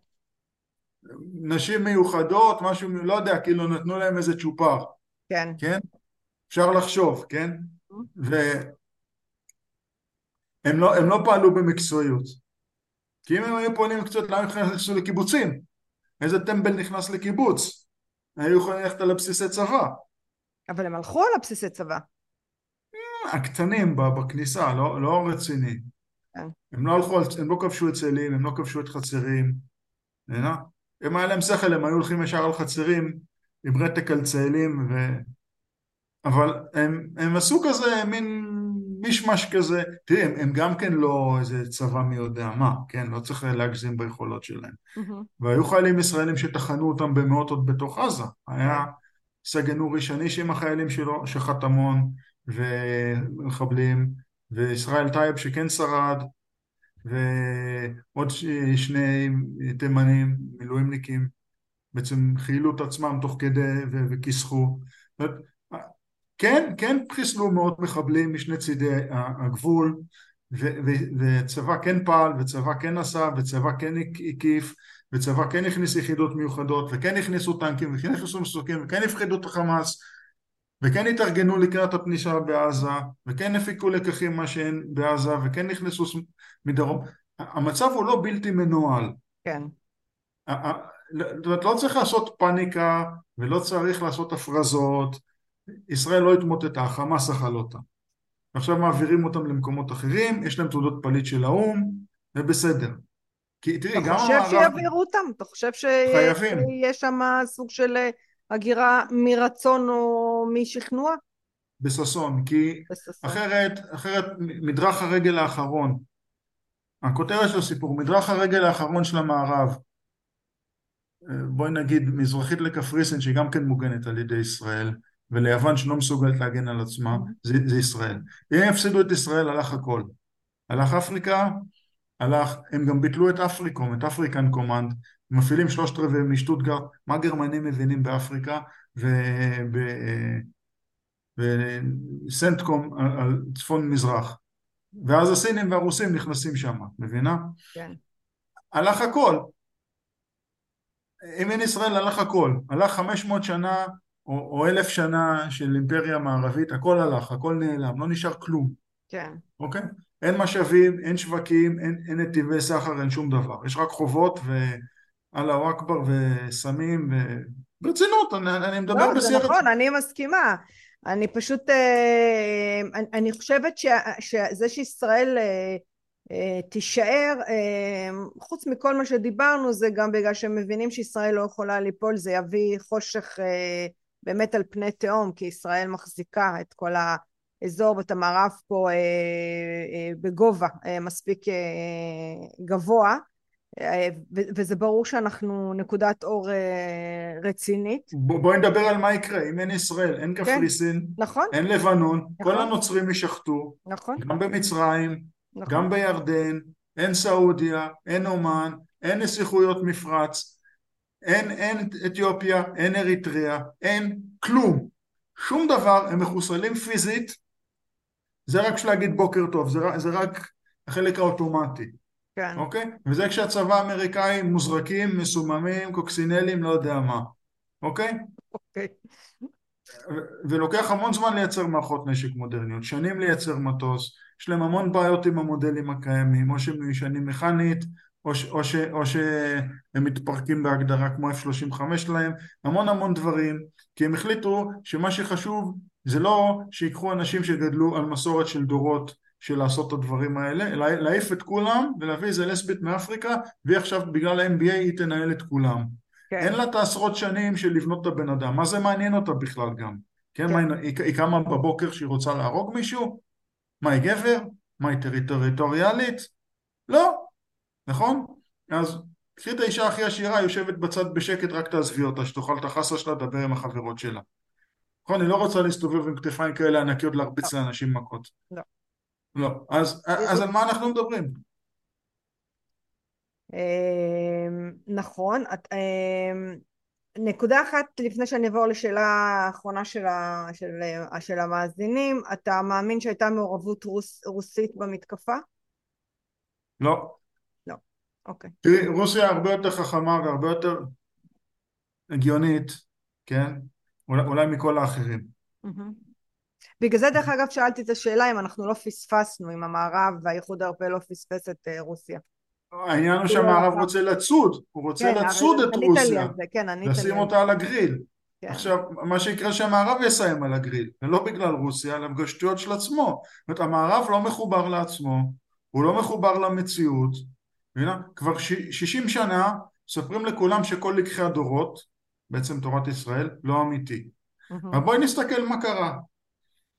נשים מיוחדות, משהו, לא יודע, כאילו נתנו להם איזה צ'ופר. כן. כן? אפשר לחשוב, כן? והם לא, לא פעלו במקצועיות. כי אם הם היו פועלים קצת, למה הם נכנסו לקיבוצים? איזה טמבל נכנס לקיבוץ? היו יכולים ללכת על הבסיסי צבא. אבל הם הלכו על הבסיסי צבא. אה, הקטנים בכניסה, לא, לא רציני. כן. הם לא הלכו, הם לא כבשו את צאלים, הם לא כבשו את חצרים. אם היה להם שכל, הם היו הולכים ישר על חצרים עם רתק על צאלים, ו... אבל הם, הם עשו כזה מין מישמש כזה, תראי, הם, הם גם כן לא איזה צבא מי יודע מה, כן? לא צריך להגזים ביכולות שלהם. Mm-hmm. והיו חיילים ישראלים שטחנו אותם במאות עוד בתוך עזה. היה סגן אורי שניש עם החיילים שלו, שחט המון, ומחבלים, וישראל טייב שכן שרד, ועוד שני תימנים, מילואימניקים, בעצם חיילו את עצמם תוך כדי וכיסחו. כן, כן חיסלו מאות מחבלים משני צידי הגבול, וצבא כן פעל, וצבא כן עשה, וצבא כן הקיף, וצבא כן הכניס יחידות מיוחדות, וכן הכניסו טנקים, וכן הכניסו מסוקים, וכן הפחידו את החמאס, וכן התארגנו לקראת הפנישה בעזה, וכן הפיקו לקחים מה שאין בעזה, וכן נכנסו מדרום. המצב הוא לא בלתי מנוהל. כן. זאת אומרת, לא צריך לעשות פאניקה, ולא צריך לעשות הפרזות, ישראל לא התמוטטה, חמאס אכל אותה. עכשיו מעבירים אותם למקומות אחרים, יש להם תעודות פליט של האו"ם, זה בסדר. כי תראי, גם. אתה חושב שיעבירו אותם? אתה חושב שיש שם סוג של אה, הגירה מרצון או משכנוע? בששון, כי בססון. אחרת, אחרת מדרך הרגל האחרון, הכותרת של הסיפור, מדרך הרגל האחרון של המערב, אה, בואי נגיד מזרחית לקפריסין שהיא גם כן מוגנת על ידי ישראל, וליוון שלא מסוגלת להגן על עצמה, זה, זה ישראל. אם הם יפסידו את ישראל, הלך הכל. הלך אפריקה, הלך, הם גם ביטלו את אפריקום, את אפריקן קומנד, מפעילים שלושת רבעי משטוטגרט, מה גרמנים מבינים באפריקה, וסנטקום על, על צפון מזרח. ואז הסינים והרוסים נכנסים שם, מבינה? כן. הלך הכל. אם אין ישראל הלך הכל. הלך 500 שנה או, או אלף שנה של אימפריה מערבית, הכל הלך, הכל נעלם, לא נשאר כלום. כן. אוקיי? אין משאבים, אין שווקים, אין, אין נתיבי סחר, אין שום דבר. יש רק חובות ואללהו אכבר וסמים ו... ברצינות, אני, אני מדבר לא, בשיח... זה נכון, אני מסכימה. אני פשוט, אה, אני, אני חושבת שזה שישראל אה, אה, תישאר, חוץ מכל מה שדיברנו, זה גם בגלל שהם מבינים שישראל לא יכולה ליפול, זה יביא חושך באמת על פני תהום, כי ישראל מחזיקה את כל האזור ואת המערב פה אה, אה, בגובה אה, מספיק אה, גבוה, אה, וזה ברור שאנחנו נקודת אור אה, רצינית. בואי נדבר על מה יקרה, אם אין ישראל, אין כן, קפריסין, כן, נכון, אין לבנון, נכון, כל הנוצרים יישחטו, נכון, גם במצרים, נכון, גם בירדן, אין סעודיה, אין אומן, אין נסיכויות מפרץ, אין, אין אתיופיה, אין אריתריאה, אין כלום. שום דבר, הם מחוסלים פיזית, זה רק בשביל להגיד בוקר טוב, זה, זה רק החלק האוטומטי. כן. אוקיי? וזה כשהצבא האמריקאי מוזרקים, מסוממים, קוקסינלים, לא יודע מה. אוקיי? אוקיי. ולוקח המון זמן לייצר מערכות נשק מודרניות, שנים לייצר מטוס, יש להם המון בעיות עם המודלים הקיימים, או שהם מיושנים מכנית, או, ש, או, ש, או שהם מתפרקים בהגדרה כמו F-35 שלהם, המון המון דברים, כי הם החליטו שמה שחשוב זה לא שיקחו אנשים שגדלו על מסורת של דורות של לעשות את הדברים האלה, אלא להעיף את כולם ולהביא איזה לסבית מאפריקה והיא עכשיו בגלל ה-MBA היא תנהל את כולם. כן. אין לה את העשרות שנים של לבנות את הבן אדם, מה זה מעניין אותה בכלל גם? כן, כן. מה, היא, היא קמה בבוקר שהיא רוצה להרוג מישהו? מה היא גבר? מה היא טריטוריאלית? לא, נכון? אז קחי את האישה הכי עשירה, יושבת בצד בשקט, רק תעזבי אותה, שתאכל את החסה שלה, תדבר עם החברות שלה. נכון? היא לא רוצה להסתובב עם כתפיים כאלה ענקיות להרביץ לא. לאנשים מכות. לא. לא. אז, אז על מה אנחנו מדברים? אמ, נכון. אמ, נקודה אחת לפני שאני אעבור לשאלה האחרונה של, ה, של, של המאזינים, אתה מאמין שהייתה מעורבות רוס, רוסית במתקפה? לא. לא, אוקיי. תראי, רוסיה הרבה יותר חכמה והרבה יותר הגיונית, כן? אולי, אולי מכל האחרים. בגלל זה דרך אגב שאלתי את השאלה אם אנחנו לא פספסנו, אם המערב והאיחוד האירופאי לא פספס את uh, רוסיה. העניין הוא שהמערב רוצה לצוד, הוא רוצה כן, לצוד את רוסיה, כן, לשים אותה על הגריל. כן. עכשיו, מה שיקרה שהמערב יסיים על הגריל, ולא בגלל רוסיה, אלא בגלל שטויות של עצמו. זאת אומרת, המערב לא מחובר לעצמו, הוא לא מחובר למציאות, מבינה? כבר שישים שנה מספרים לכולם שכל לקחי הדורות, בעצם תורת ישראל, לא אמיתי. אבל בואי נסתכל מה קרה.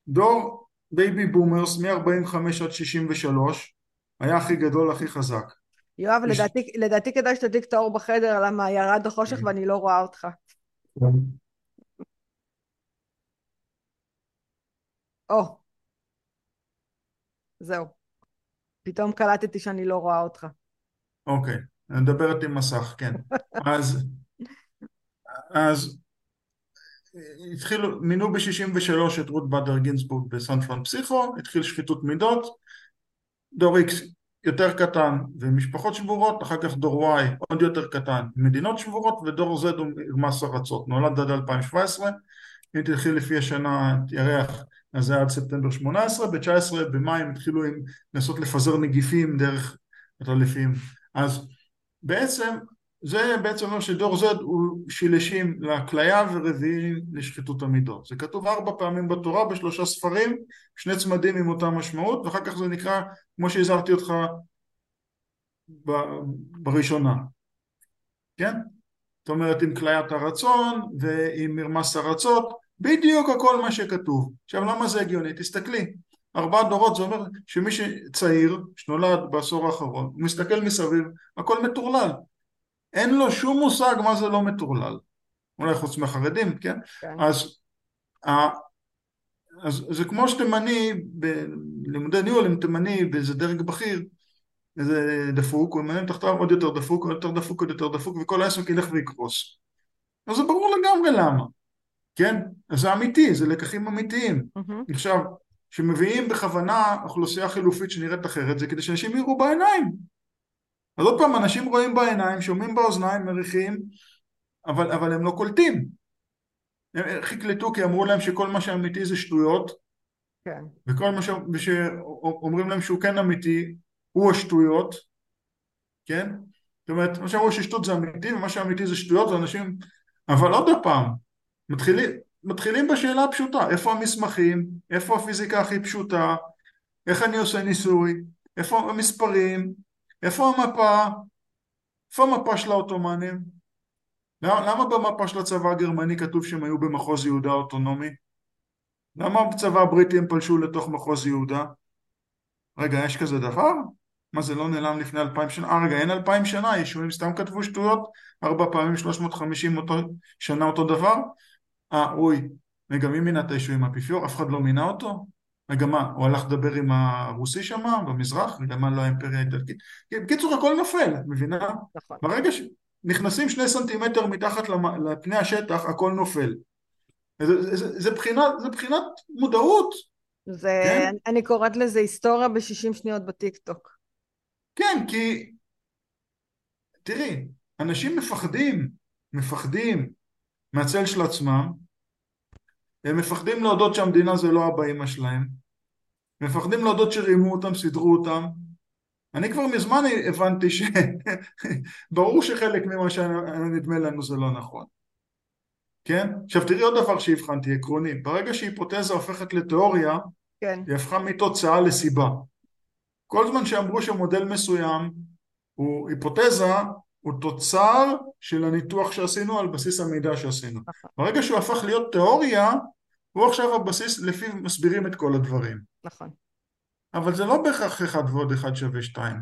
דור baby boomers מ-45 עד 63 היה הכי גדול, הכי חזק. יואב, יש... לדעתי, לדעתי כדאי שתדליק את האור בחדר, למה ירד החושך. ואני לא רואה אותך. כן. או, זהו. פתאום קלטתי שאני לא רואה אותך. אוקיי, אני מדברת עם מסך, כן. אז, אז התחילו, מינו ב-63 את רות באדר גינסבורג בסן פרנסיסקו, התחיל שחיתות מידות, דור איקס יותר קטן ומשפחות שבורות, אחר כך דור Y עוד יותר קטן, מדינות שבורות, ודור Z הוא מס ארצות, נולד עד 2017, אם תלכי לפי השנה, ירח, אז זה היה עד ספטמבר 18, ב-19 במאי הם התחילו לנסות לפזר נגיפים דרך הטלפים, אז בעצם זה בעצם אומר שדור Z הוא שילשים לכליה ורביעי לשחיתות המידות. זה כתוב ארבע פעמים בתורה בשלושה ספרים, שני צמדים עם אותה משמעות, ואחר כך זה נקרא, כמו שהזהרתי אותך בראשונה. כן? זאת אומרת עם כליית הרצון ועם מרמס הרצות, בדיוק הכל מה שכתוב. עכשיו למה זה הגיוני? תסתכלי, ארבעה דורות זה אומר שמי שצעיר, שנולד בעשור האחרון, הוא מסתכל מסביב, הכל מטורלל. אין לו שום מושג מה זה לא מטורלל. אולי חוץ מהחרדים, כן? כן. אז, אז זה כמו שתימני, בלימודי ניהול, אם תימני באיזה דרג בכיר, איזה דפוק, הוא ימנה תחתיו עוד יותר דפוק, עוד יותר דפוק, עוד יותר דפוק, וכל העסק ילך ויקרוס. אז זה ברור לגמרי למה, כן? אז זה אמיתי, זה לקחים אמיתיים. Mm-hmm. עכשיו, כשמביאים בכוונה אוכלוסייה חילופית שנראית אחרת, זה כדי שאנשים יראו בעיניים. אז עוד פעם, אנשים רואים בעיניים, שומעים באוזניים, מריחים, אבל, אבל הם לא קולטים. הם איך יקלטו? כי אמרו להם שכל מה שאמיתי זה שטויות, כן. וכל מה שאומרים להם שהוא כן אמיתי הוא השטויות, כן? זאת אומרת, מה שאמרו ששטות זה אמיתי ומה שאמיתי זה שטויות, זה אנשים... אבל עוד פעם, מתחילים, מתחילים בשאלה הפשוטה, איפה המסמכים, איפה הפיזיקה הכי פשוטה, איך אני עושה ניסוי, איפה המספרים, איפה המפה? איפה המפה של העות'מאנים? למה, במפה של הצבא הגרמני כתוב שהם היו במחוז יהודה אוטונומי? למה בצבא הבריטי הם פלשו לתוך מחוז יהודה? רגע, יש כזה דבר? מה זה לא נעלם לפני אלפיים שנה? אה רגע, אין אלפיים שנה, ישועים סתם כתבו שטויות? ארבע פעמים שלוש מאות חמישים שנה אותו דבר? אה, אוי, מי מינה את הישועים? האפיפיור? אף אחד לא מינה אותו? רגע מה, הוא הלך לדבר עם הרוסי שם במזרח? רגע מה, לא האימפריה האיטלקית? בקיצור הכל נופל, את מבינה? נכון. ברגע שנכנסים שני סנטימטר מתחת לפני השטח הכל נופל. זה, זה, זה, בחינת, זה בחינת מודעות. זה, כן? אני קוראת לזה היסטוריה בשישים שניות בטיק טוק. כן, כי תראי, אנשים מפחדים, מפחדים מהצל של עצמם, הם מפחדים להודות שהמדינה זה לא אבא אמא שלהם, מפחדים להודות שרימו אותם, סידרו אותם. אני כבר מזמן הבנתי שברור שחלק ממה שנדמה לנו זה לא נכון. כן? עכשיו תראי עוד דבר שהבחנתי, עקרוני. ברגע שהיפותזה הופכת לתיאוריה, כן. היא הפכה מתוצאה לסיבה. כל זמן שאמרו שמודל מסוים הוא היפותזה, הוא תוצר של הניתוח שעשינו על בסיס המידע שעשינו. נכון. ברגע שהוא הפך להיות תיאוריה, הוא עכשיו הבסיס לפיו מסבירים את כל הדברים. נכון. אבל זה לא בהכרח אחד ועוד אחד שווה שתיים.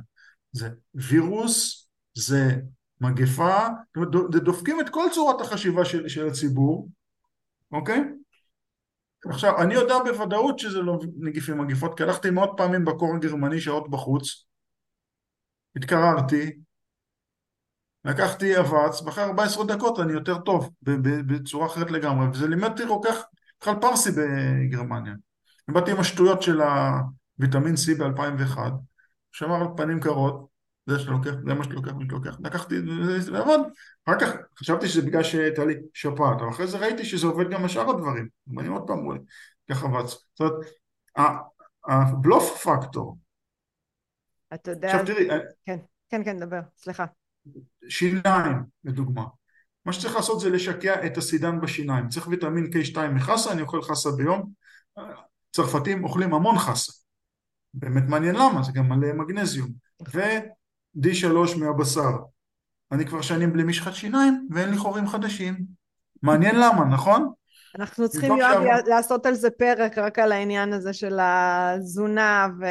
זה וירוס, זה מגפה, זאת אומרת, דופקים את כל צורת החשיבה של, של הציבור, אוקיי? עכשיו, אני יודע בוודאות שזה לא נגיפים מגפות, כי הלכתי מאות פעמים בקור הגרמני שעות בחוץ, התקררתי, לקחתי אבץ, ואחרי 14 דקות אני יותר טוב, בצורה אחרת לגמרי, וזה לימד אותי רוקח בכלל פרסי בגרמניה. באתי עם השטויות של הוויטמין C ב-2001, שמר על פנים קרות, זה שאתה לוקח, זה מה שאתה לוקח, מה שאתה לוקח, לקחתי, זה עבד, אחר כך חשבתי שזה בגלל שהייתה לי שפעת, אבל אחרי זה ראיתי שזה עובד גם בשאר הדברים, ואני עוד פעם לי, ככה רץ, זאת אומרת, הבלוף פקטור, אתה יודע, עכשיו תראי, כן, כן, כן, דבר, סליחה. שיניים, לדוגמה, מה שצריך לעשות זה לשקע את הסידן בשיניים, צריך ויטמין K2 מחסה, אני אוכל חסה ביום, צרפתים אוכלים המון חסה, באמת מעניין למה, זה גם מלא מגנזיום, ו-D3 מהבשר, אני כבר שנים בלי משחת שיניים ואין לי חורים חדשים, מעניין למה, נכון? אנחנו צריכים יואב שם... לעשות על זה פרק רק על העניין הזה של התזונה ו...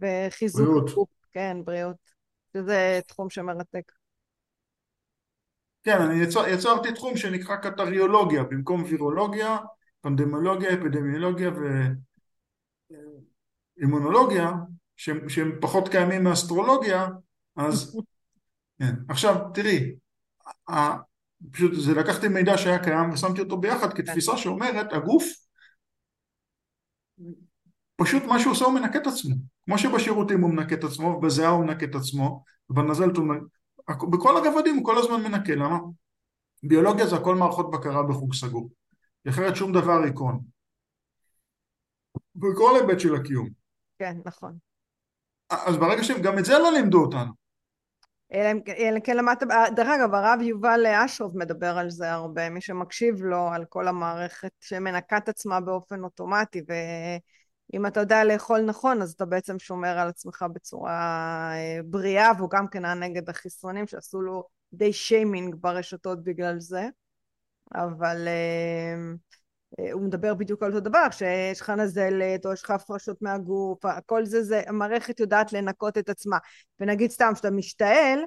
וחיזוק. בריאות. כן, בריאות, שזה תחום שמרתק. כן, אני יצר, יצרתי תחום שנקרא קטריולוגיה, במקום וירולוגיה, פנדמולוגיה, אפידמיולוגיה ואימונולוגיה, שהם, שהם פחות קיימים מאסטרולוגיה, אז... כן. עכשיו, תראי, פשוט זה לקחתי מידע שהיה קיים ושמתי אותו ביחד כתפיסה שאומרת, הגוף פשוט מה שהוא עושה הוא מנקה את עצמו. כמו שבשירותים הוא מנקה את עצמו, ובזיעה הוא מנקה את עצמו, ובנזלת הוא מנקה... בכל הגוודים הוא כל הזמן מנקה, למה? ביולוגיה זה הכל מערכות בקרה בחוג סגור. אחרת שום דבר ייכון. בכל היבט של הקיום. כן, נכון. אז ברגע שהם, גם את זה לא לימדו אותנו. אלא כן למדת, דרך אגב הרב יובל אשרוב מדבר על זה הרבה, מי שמקשיב לו על כל המערכת שמנקה את עצמה באופן אוטומטי ואם אתה יודע לאכול נכון אז אתה בעצם שומר על עצמך בצורה אה, בריאה והוא גם כן היה נגד החיסונים שעשו לו די שיימינג ברשתות בגלל זה אבל אה, אה, הוא מדבר בדיוק על אותו דבר, שיש לך נזלת או יש לך הפרשות מהגוף, הכל זה, זה, המערכת יודעת לנקות את עצמה. ונגיד סתם, כשאתה משתעל,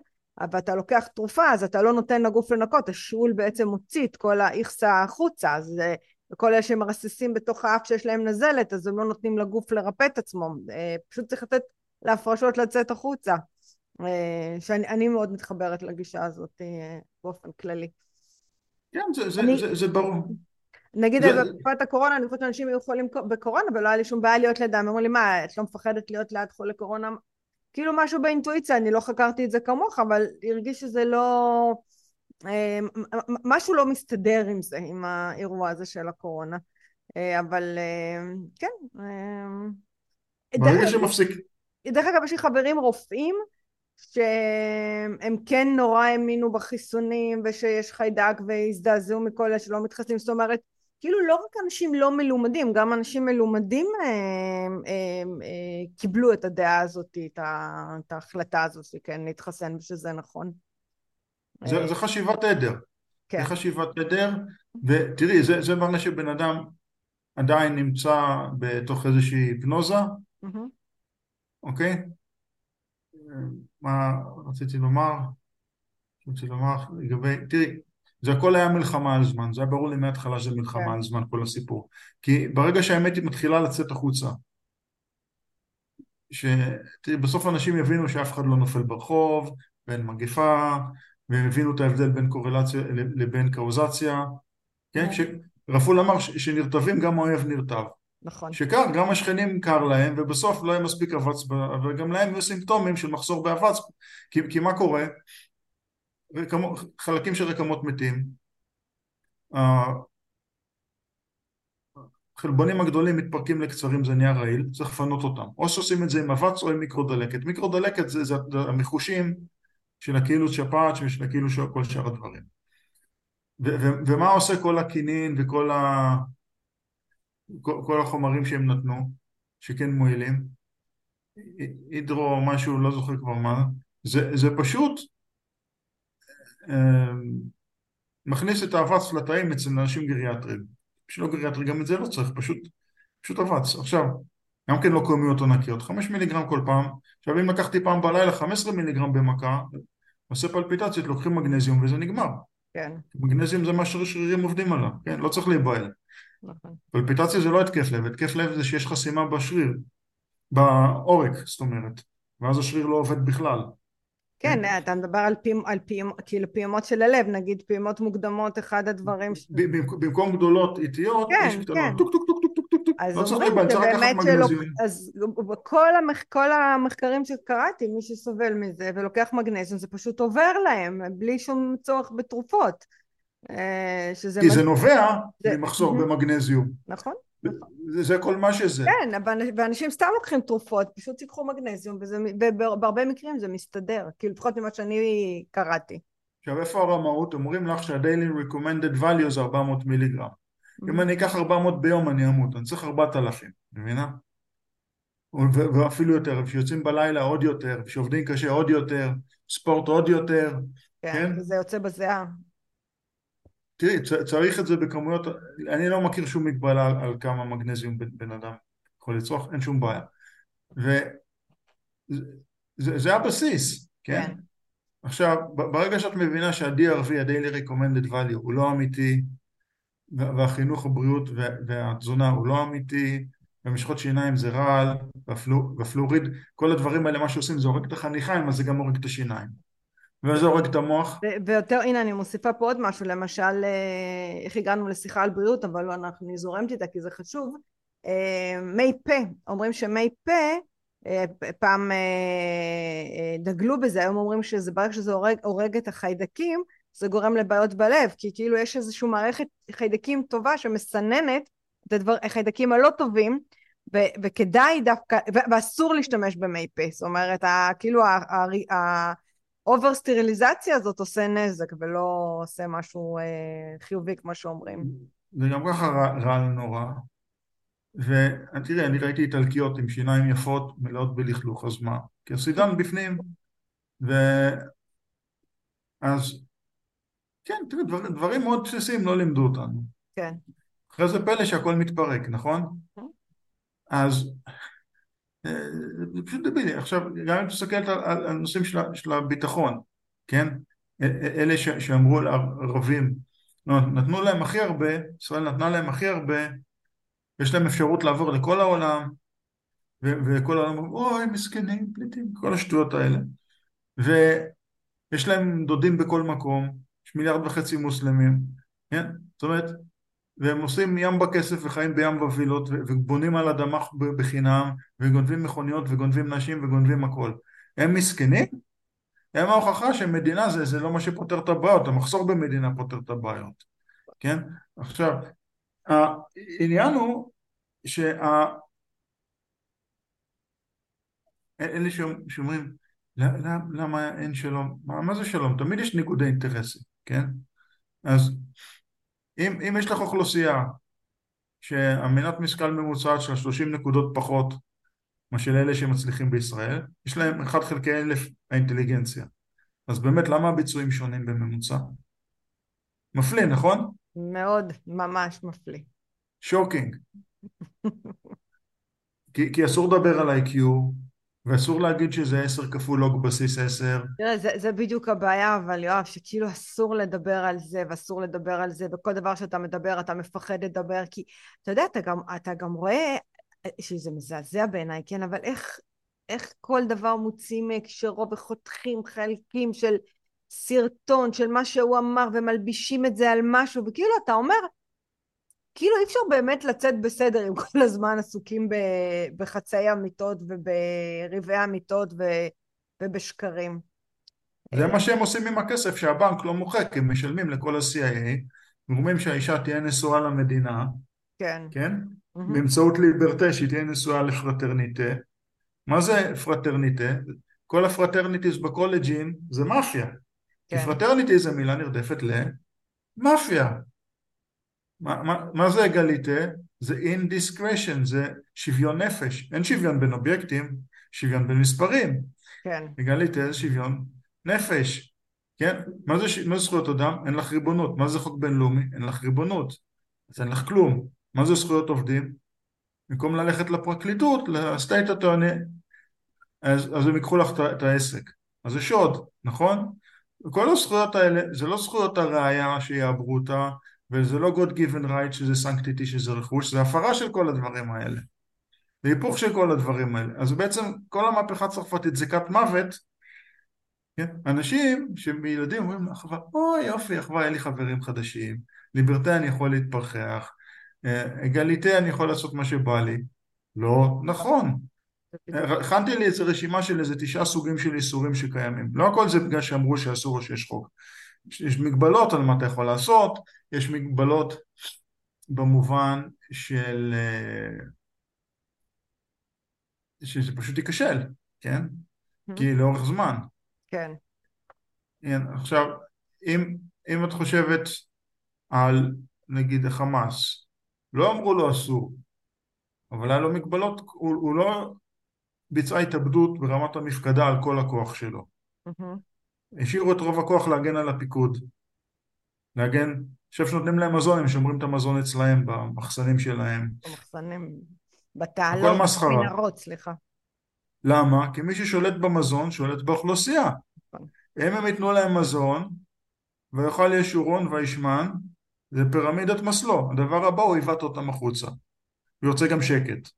ואתה לוקח תרופה, אז אתה לא נותן לגוף לנקות, השאול בעצם מוציא את כל האיכסה החוצה, אז אה, וכל אלה שמרססים בתוך האף שיש להם נזלת, אז הם לא נותנים לגוף לרפא את עצמו, אה, פשוט צריך לתת להפרשות לצאת החוצה. שאני מאוד מתחברת לגישה הזאת באופן כללי. כן, זה, זה, אני... זה, זה ברור. נגיד בתקופת הקורונה, אני חושבת שאנשים היו חולים בקורונה ולא היה לי שום בעיה להיות לידם, אמרו לי מה, את לא מפחדת להיות ליד חולה קורונה? כאילו משהו באינטואיציה, אני לא חקרתי את זה כמוך, אבל הרגיש שזה לא... אה, משהו לא מסתדר עם זה, עם האירוע הזה של הקורונה. אה, אבל אה, כן. ברגע שמפסיק. דרך אגב, יש לי חברים רופאים שהם כן נורא האמינו בחיסונים ושיש חיידק והזדעזעו מכל אלה שלא מתחסנים, זאת אומרת כאילו לא רק אנשים לא מלומדים, גם אנשים מלומדים אה, אה, אה, קיבלו את הדעה הזאת, את ההחלטה הזאת, כן, להתחסן ושזה נכון. זה, אה, זה חשיבת עדר. כן. זה חשיבת עדר, ותראי, זה, זה מראה שבן אדם עדיין נמצא בתוך איזושהי היפנוזה, mm-hmm. אוקיי? מה רציתי לומר? רציתי לומר לגבי, תראי, זה הכל היה מלחמה על זמן, זה היה ברור לי מההתחלה שזה מלחמה כן. על זמן כל הסיפור. כי ברגע שהאמת היא מתחילה לצאת החוצה, שבסוף אנשים יבינו שאף אחד לא נופל ברחוב, ואין מגפה, והם הבינו את ההבדל בין קורלציה לבין קאוזציה, כן? כן. כשרפול אמר שנרטבים גם האויב נרטב. נכון. שכך גם השכנים קר להם ובסוף לא יהיה מספיק אבץ וגם להם יהיו סימפטומים של מחסור באבץ כי, כי מה קורה? רקמו, חלקים של רקמות מתים, החלבונים הגדולים מתפרקים לקצרים זה נהיה רעיל, צריך לפנות אותם. או שעושים את זה עם אבץ או עם מיקרודלקת. מיקרודלקת זה, זה המחושים של הכאילו שפעת ושל של כל שאר הדברים. ו, ו, ומה עושה כל הכינין וכל ה, כל, החומרים שהם נתנו, שכן מועילים? הידרו משהו, לא זוכר כבר מה, זה, זה פשוט אה, מכניס את האבץ לתאים אצל אנשים גריאטרים. שלא גריאטרי, גם את זה לא צריך, פשוט, פשוט אבץ. עכשיו, גם כן לא כמויות ענקיות, 5 מיליגרם כל פעם. עכשיו אם לקחתי פעם בלילה 15 מיליגרם במכה, עושה פלפיטציות, לוקחים מגנזיום וזה נגמר. כן. מגנזיום זה מה ששרירים עובדים עליו, כן? לא צריך להיבהל. נכון. פלפיטציה זה לא התקף לב, התקף לב זה שיש חסימה בשריר, בעורק, זאת אומרת, ואז השריר לא עובד בכלל. כן, כן, אתה מדבר על, פעימ, על פעימ, כאילו פעימות של הלב, נגיד פעימות מוקדמות, אחד הדברים... ש... במקום גדולות איטיות, כן, יש קטנות, כן. טוק טוק טוק טוק טוק, לא להיבהל, צריך לקחת מגנזיום. אז כל, המח, כל המחקרים שקראתי, מי שסובל מזה ולוקח מגנזיום, זה פשוט עובר להם, בלי שום צורך בתרופות. אה, שזה... כי זה נובע ממחסור במגנזיום. נכון. זה, זה כל מה שזה. כן, ואנשים סתם לוקחים תרופות, פשוט תיקחו מגנזיום, ובהרבה מקרים זה מסתדר, כאילו לפחות ממה שאני קראתי. עכשיו איפה הרמאות? אומרים לך שה-daily recommended value זה 400 מיליגרם. אם אני אקח 400 ביום אני אמות, אני צריך 4,000, מבינה? ואפילו יותר, כשיוצאים בלילה עוד יותר, כשעובדים קשה עוד יותר, ספורט עוד יותר, כן? כן? זה יוצא בזיעה. תראי, צריך את זה בכמויות, אני לא מכיר שום מגבלה על, על כמה מגנזיום בן, בן אדם יכול לצרוך, אין שום בעיה. וזה הבסיס, כן? כן? עכשיו, ברגע שאת מבינה שה-DRV, ה-Daily Recommended Value, הוא לא אמיתי, והחינוך, הבריאות והתזונה הוא לא אמיתי, ומשחות שיניים זה רעל, והפלוריד, כל הדברים האלה, מה שעושים זה הורג את החניכיים, אז זה גם הורג את השיניים. וזה הורג את המוח. ויותר, הנה אני מוסיפה פה עוד משהו, למשל אה, איך הגענו לשיחה על בריאות, אבל אני זורמת איתה כי זה חשוב. אה, מי פה, אומרים שמי פה, אה, פעם דגלו בזה, היום אומרים שזה ברגע שזה הורג, הורג את החיידקים, זה גורם לבעיות בלב, כי כאילו יש איזושהי מערכת חיידקים טובה שמסננת את הדבר, החיידקים הלא טובים, ו- וכדאי דווקא, ו- ואסור להשתמש במי פה, זאת אומרת, ה- כאילו ה- ה- ה- אובר סטריליזציה הזאת עושה נזק ולא עושה משהו אה, חיובי כמו שאומרים. זה גם ככה רע, רע נורא. ותראי, אני ראיתי איטלקיות עם שיניים יפות מלאות בלכלוך, אז מה? כי הסידן בפנים. ואז, כן, תראי, דבר, דברים מאוד בסיסיים לא לימדו אותנו. כן. אחרי זה פלא שהכל מתפרק, נכון? כן. אז זה פשוט דבילי. עכשיו, גם אם תסתכלת על הנושאים של, של הביטחון, כן? אלה ש, שאמרו על ערבים, לא, נתנו להם הכי הרבה, ישראל נתנה להם הכי הרבה, יש להם אפשרות לעבור לכל העולם, ו- וכל העולם אומרים, אוי, מסכנים, פליטים, כל השטויות האלה. ויש להם דודים בכל מקום, מיליארד וחצי מוסלמים, כן? זאת אומרת, והם עושים ים בכסף וחיים בים בווילות ובונים על אדמה בחינם וגונבים מכוניות וגונבים נשים וגונבים הכל. הם מסכנים? הם ההוכחה שמדינה זה, זה לא מה שפותר את הבעיות, המחסור במדינה פותר את הבעיות, כן? עכשיו, העניין הוא שה... אלה שאומרים למה אין שלום? מה, זה שלום? תמיד יש ניגודי אינטרסים, כן? אז אם, אם יש לך אוכלוסייה שהמנת משכל ממוצעת של 30 נקודות פחות מאשר אלה שמצליחים בישראל, יש להם 1 חלקי אלף האינטליגנציה. אז באמת למה הביצועים שונים בממוצע? מפליא, נכון? מאוד, ממש מפליא. שוקינג. כי, כי אסור לדבר על איי-קיו, ואסור להגיד שזה עשר כפול לוג בסיס עשר. תראה, זה, זה בדיוק הבעיה, אבל יואב, שכאילו אסור לדבר על זה, ואסור לדבר על זה, וכל דבר שאתה מדבר אתה מפחד לדבר, כי אתה יודע, אתה גם, אתה גם רואה, שזה מזעזע בעיניי, כן, אבל איך, איך כל דבר מוצאים מהקשרו וחותכים חלקים של סרטון, של מה שהוא אמר, ומלבישים את זה על משהו, וכאילו אתה אומר, כאילו אי אפשר באמת לצאת בסדר אם כל הזמן עסוקים בחצאי אמיתות ובריבי אמיתות ובשקרים. זה מה שהם עושים עם הכסף שהבנק לא מוחק, הם משלמים לכל ה-CIA, גורמים שהאישה תהיה נשואה למדינה, כן, כן? Mm-hmm. באמצעות liberté שהיא תהיה נשואה ל fraternité. מה זה fraternité? כל ה fraternities בקולג'ים זה מאפיה. כן. כי fraternity זה מילה נרדפת למאפיה. מה, מה, מה זה égalité? זה indifference, זה שוויון נפש. אין שוויון בין אובייקטים, שוויון בין מספרים. כן. égalité זה שוויון נפש, כן? מה זה, ש... מה זה זכויות אדם? אין לך ריבונות. מה זה חוק בינלאומי? אין לך ריבונות. אז אין לך כלום. מה זה זכויות עובדים? במקום ללכת לפרקליטות, לסטייט הטועני, אז, אז הם ייקחו לך את העסק. אז זה שוד, נכון? כל הזכויות האלה, זה לא זכויות הראייה שיעברו אותה, וזה לא God given right שזה סנקטיטי שזה רכוש, זה הפרה של כל הדברים האלה. זה היפוך של כל הדברים האלה. אז בעצם כל המהפכה הצרפתית זה כת מוות. כן? אנשים שילדים אומרים לאחווה, אוי יופי, אחווה, אין לי חברים חדשים, ליברטה אני יכול להתפרחח, אגליטה אני יכול לעשות מה שבא לי. לא נכון. הכנתי לי איזה רשימה של איזה תשעה סוגים של איסורים שקיימים. לא הכל זה בגלל שאמרו שאסור או שיש חוק. יש מגבלות על מה אתה יכול לעשות, יש מגבלות במובן של... אה, שזה פשוט ייכשל, כן? Mm-hmm. כי לאורך זמן. כן. כן. עכשיו, אם, אם את חושבת על נגיד החמאס, לא אמרו לו אסור, אבל היה לו מגבלות, הוא, הוא לא ביצע התאבדות ברמת המפקדה על כל הכוח שלו. Mm-hmm. השאירו את רוב הכוח להגן על הפיקוד. להגן, עכשיו שנותנים להם מזון, הם שומרים את המזון אצלהם, במחסנים שלהם. במחסנים, בתעלות, במנהרות, סליחה. למה? כי מי ששולט במזון שולט באוכלוסייה. נכון. אם הם ייתנו להם מזון, ויאכל ישורון וישמן, זה פירמידת מסלו. הדבר הבא הוא עיוות אותם החוצה. הוא רוצה גם שקט.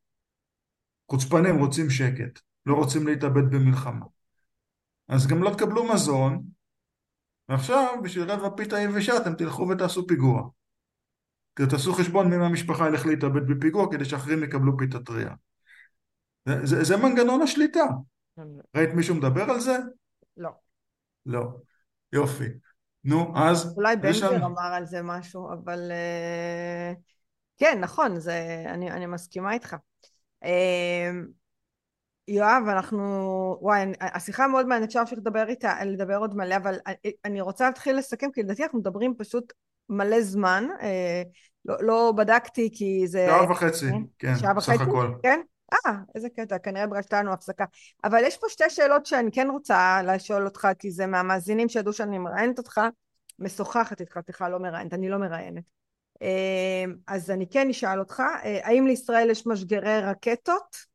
חוצפנים רוצים שקט, לא רוצים להתאבד במלחמה. אז גם לא תקבלו מזון, ועכשיו בשביל רבע פיתה יבשה אתם תלכו ותעשו פיגוע. כי תעשו חשבון מי מהמשפחה ילך להתאבד בפיגוע כדי שאחרים יקבלו פיתה טריה. זה, זה, זה מנגנון השליטה. ראית מישהו מדבר על זה? לא. לא. יופי. נו, אז... אולי בן גביר אמר על זה משהו, אבל... Uh, כן, נכון, זה, אני, אני מסכימה איתך. יואב, אנחנו... וואי, השיחה מאוד מעניינת, אפשר להמשיך לדבר איתה, לדבר עוד מלא, אבל אני רוצה להתחיל לסכם, כי לדעתי אנחנו מדברים פשוט מלא זמן. אה, לא, לא בדקתי כי זה... שעה וחצי, כן, כן סך הכל. כן? אה, איזה קטע, כנראה בגלל לנו הפסקה. אבל יש פה שתי שאלות שאני כן רוצה לשאול אותך, כי זה מהמאזינים שידעו שאני מראיינת אותך, משוחחת איתך, סליחה, לא מראיינת, אני לא מראיינת. אה, אז אני כן אשאל אותך, אה, האם לישראל יש משגרי רקטות?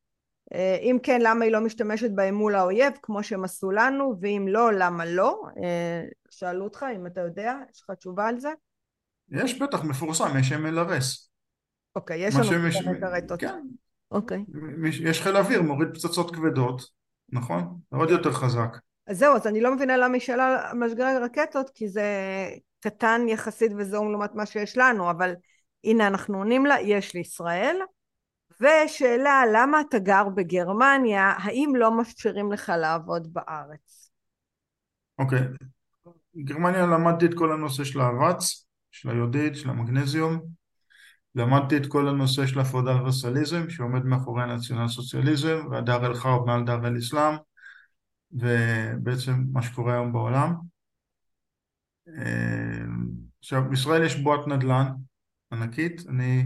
אה, אם כן, למה היא לא משתמשת בהם מול האויב, כמו שהם עשו לנו, ואם לא, למה לא? אה, שאלו אותך, אם אתה יודע, יש לך תשובה על זה? יש בטח, מפורסם, יש MLRS. אוקיי, יש לנו מש... רקטות. כן. אוקיי. יש חיל אוויר, מוריד פצצות כבדות, נכון? עוד יותר חזק. אז זהו, אז אני לא מבינה למה היא שאלה משגרי רקטות, כי זה קטן יחסית וזום לעומת מה שיש לנו, אבל הנה אנחנו עונים לה, יש לישראל. ושאלה, למה אתה גר בגרמניה, האם לא מאפשרים לך לעבוד בארץ? אוקיי. Okay. גרמניה למדתי את כל הנושא של האבץ, של היודית, של המגנזיום. למדתי את כל הנושא של הפרודל וסליזם, שעומד מאחורי הנציונל סוציאליזם, והדר אל חרב מעל דר אל אסלאם, ובעצם מה שקורה היום בעולם. אה, עכשיו, בישראל יש בועת נדל"ן ענקית, אני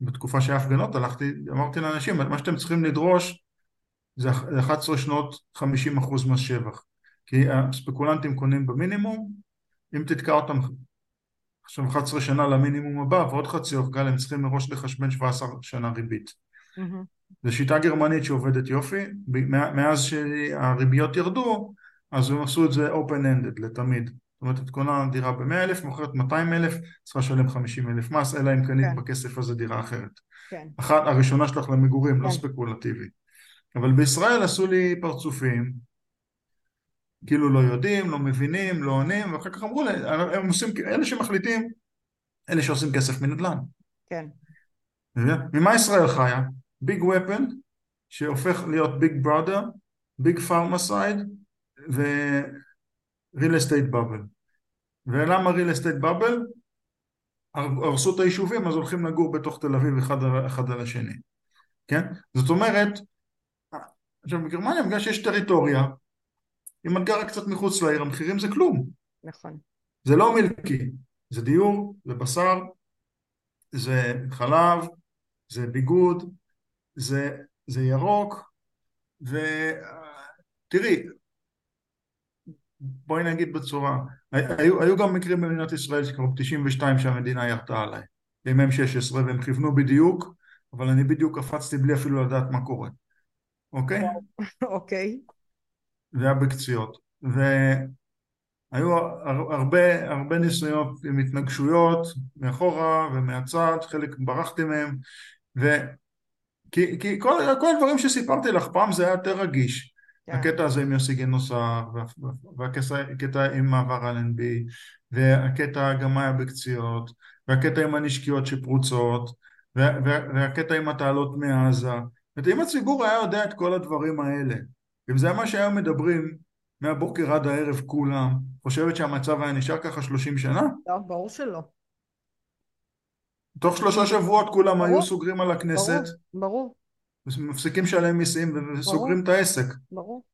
בתקופה שהיה הפגנות הלכתי, אמרתי לאנשים, מה שאתם צריכים לדרוש זה 11 שנות 50% מס שבח. כי הספקולנטים קונים במינימום, אם תתקע אותם עכשיו 11 שנה למינימום הבא ועוד חצי אורגל, הם צריכים מראש לחשבן 17 שנה ריבית. Mm-hmm. זו שיטה גרמנית שעובדת יופי, מאז שהריביות ירדו, אז הם עשו את זה open-ended לתמיד. זאת אומרת, את קונה דירה ב-100,000, מוכרת 200,000, צריכה לשלם 50,000 מס, אלא אם קנית כן. בכסף הזה דירה אחרת. כן. אחת, הראשונה שלך למגורים, לא כן. לא ספקולטיבי. אבל בישראל עשו לי פרצופים, כאילו לא יודעים, לא מבינים, לא עונים, ואחר כך אמרו לי, הם עושים, אלה שמחליטים, אלה שעושים כסף מנדל"ן. כן. ממה ישראל חיה? big weapon, שהופך להיות big brother, big pharmacide, ו... real estate bubble. ולמה real estate bubble? הרסו את היישובים אז הולכים לגור בתוך תל אביב אחד, אחד על השני, כן? זאת אומרת, עכשיו בגרמניה בגלל שיש טריטוריה, אם את גרה קצת מחוץ לעיר המחירים זה כלום. נכון. זה לא מילקי, זה דיור, זה בשר, זה חלב, זה ביגוד, זה, זה ירוק, ותראי, בואי נגיד בצורה, היו, היו גם מקרים במדינת ישראל שכבר ב-92 שהמדינה ירתה עליי, עם M16 והם כיוונו בדיוק, אבל אני בדיוק קפצתי בלי אפילו לדעת מה קורה, אוקיי? אוקיי. זה היה בקציעות. והיו הרבה, הרבה ניסיונות עם התנגשויות מאחורה ומהצד, חלק ברחתי מהם, ו... כי, כי כל, כל הדברים שסיפרתי לך פעם זה היה יותר רגיש. כן. הקטע הזה עם יוסי גינוסר, והקטע עם מעבר אלנבי, והקטע גם היה בקציעות, והקטע עם הנשקיות שפרוצות, והקטע עם התעלות מעזה. זאת אם הציבור היה יודע את כל הדברים האלה, אם זה מה שהיום מדברים מהבוקר עד הערב כולם, חושבת שהמצב היה נשאר ככה שלושים שנה? לא, ברור שלא. תוך שלושה שבועות כולם ברור, היו סוגרים על הכנסת. ברור, ברור. מפסיקים לשלם מיסים וסוגרים את העסק. ברור.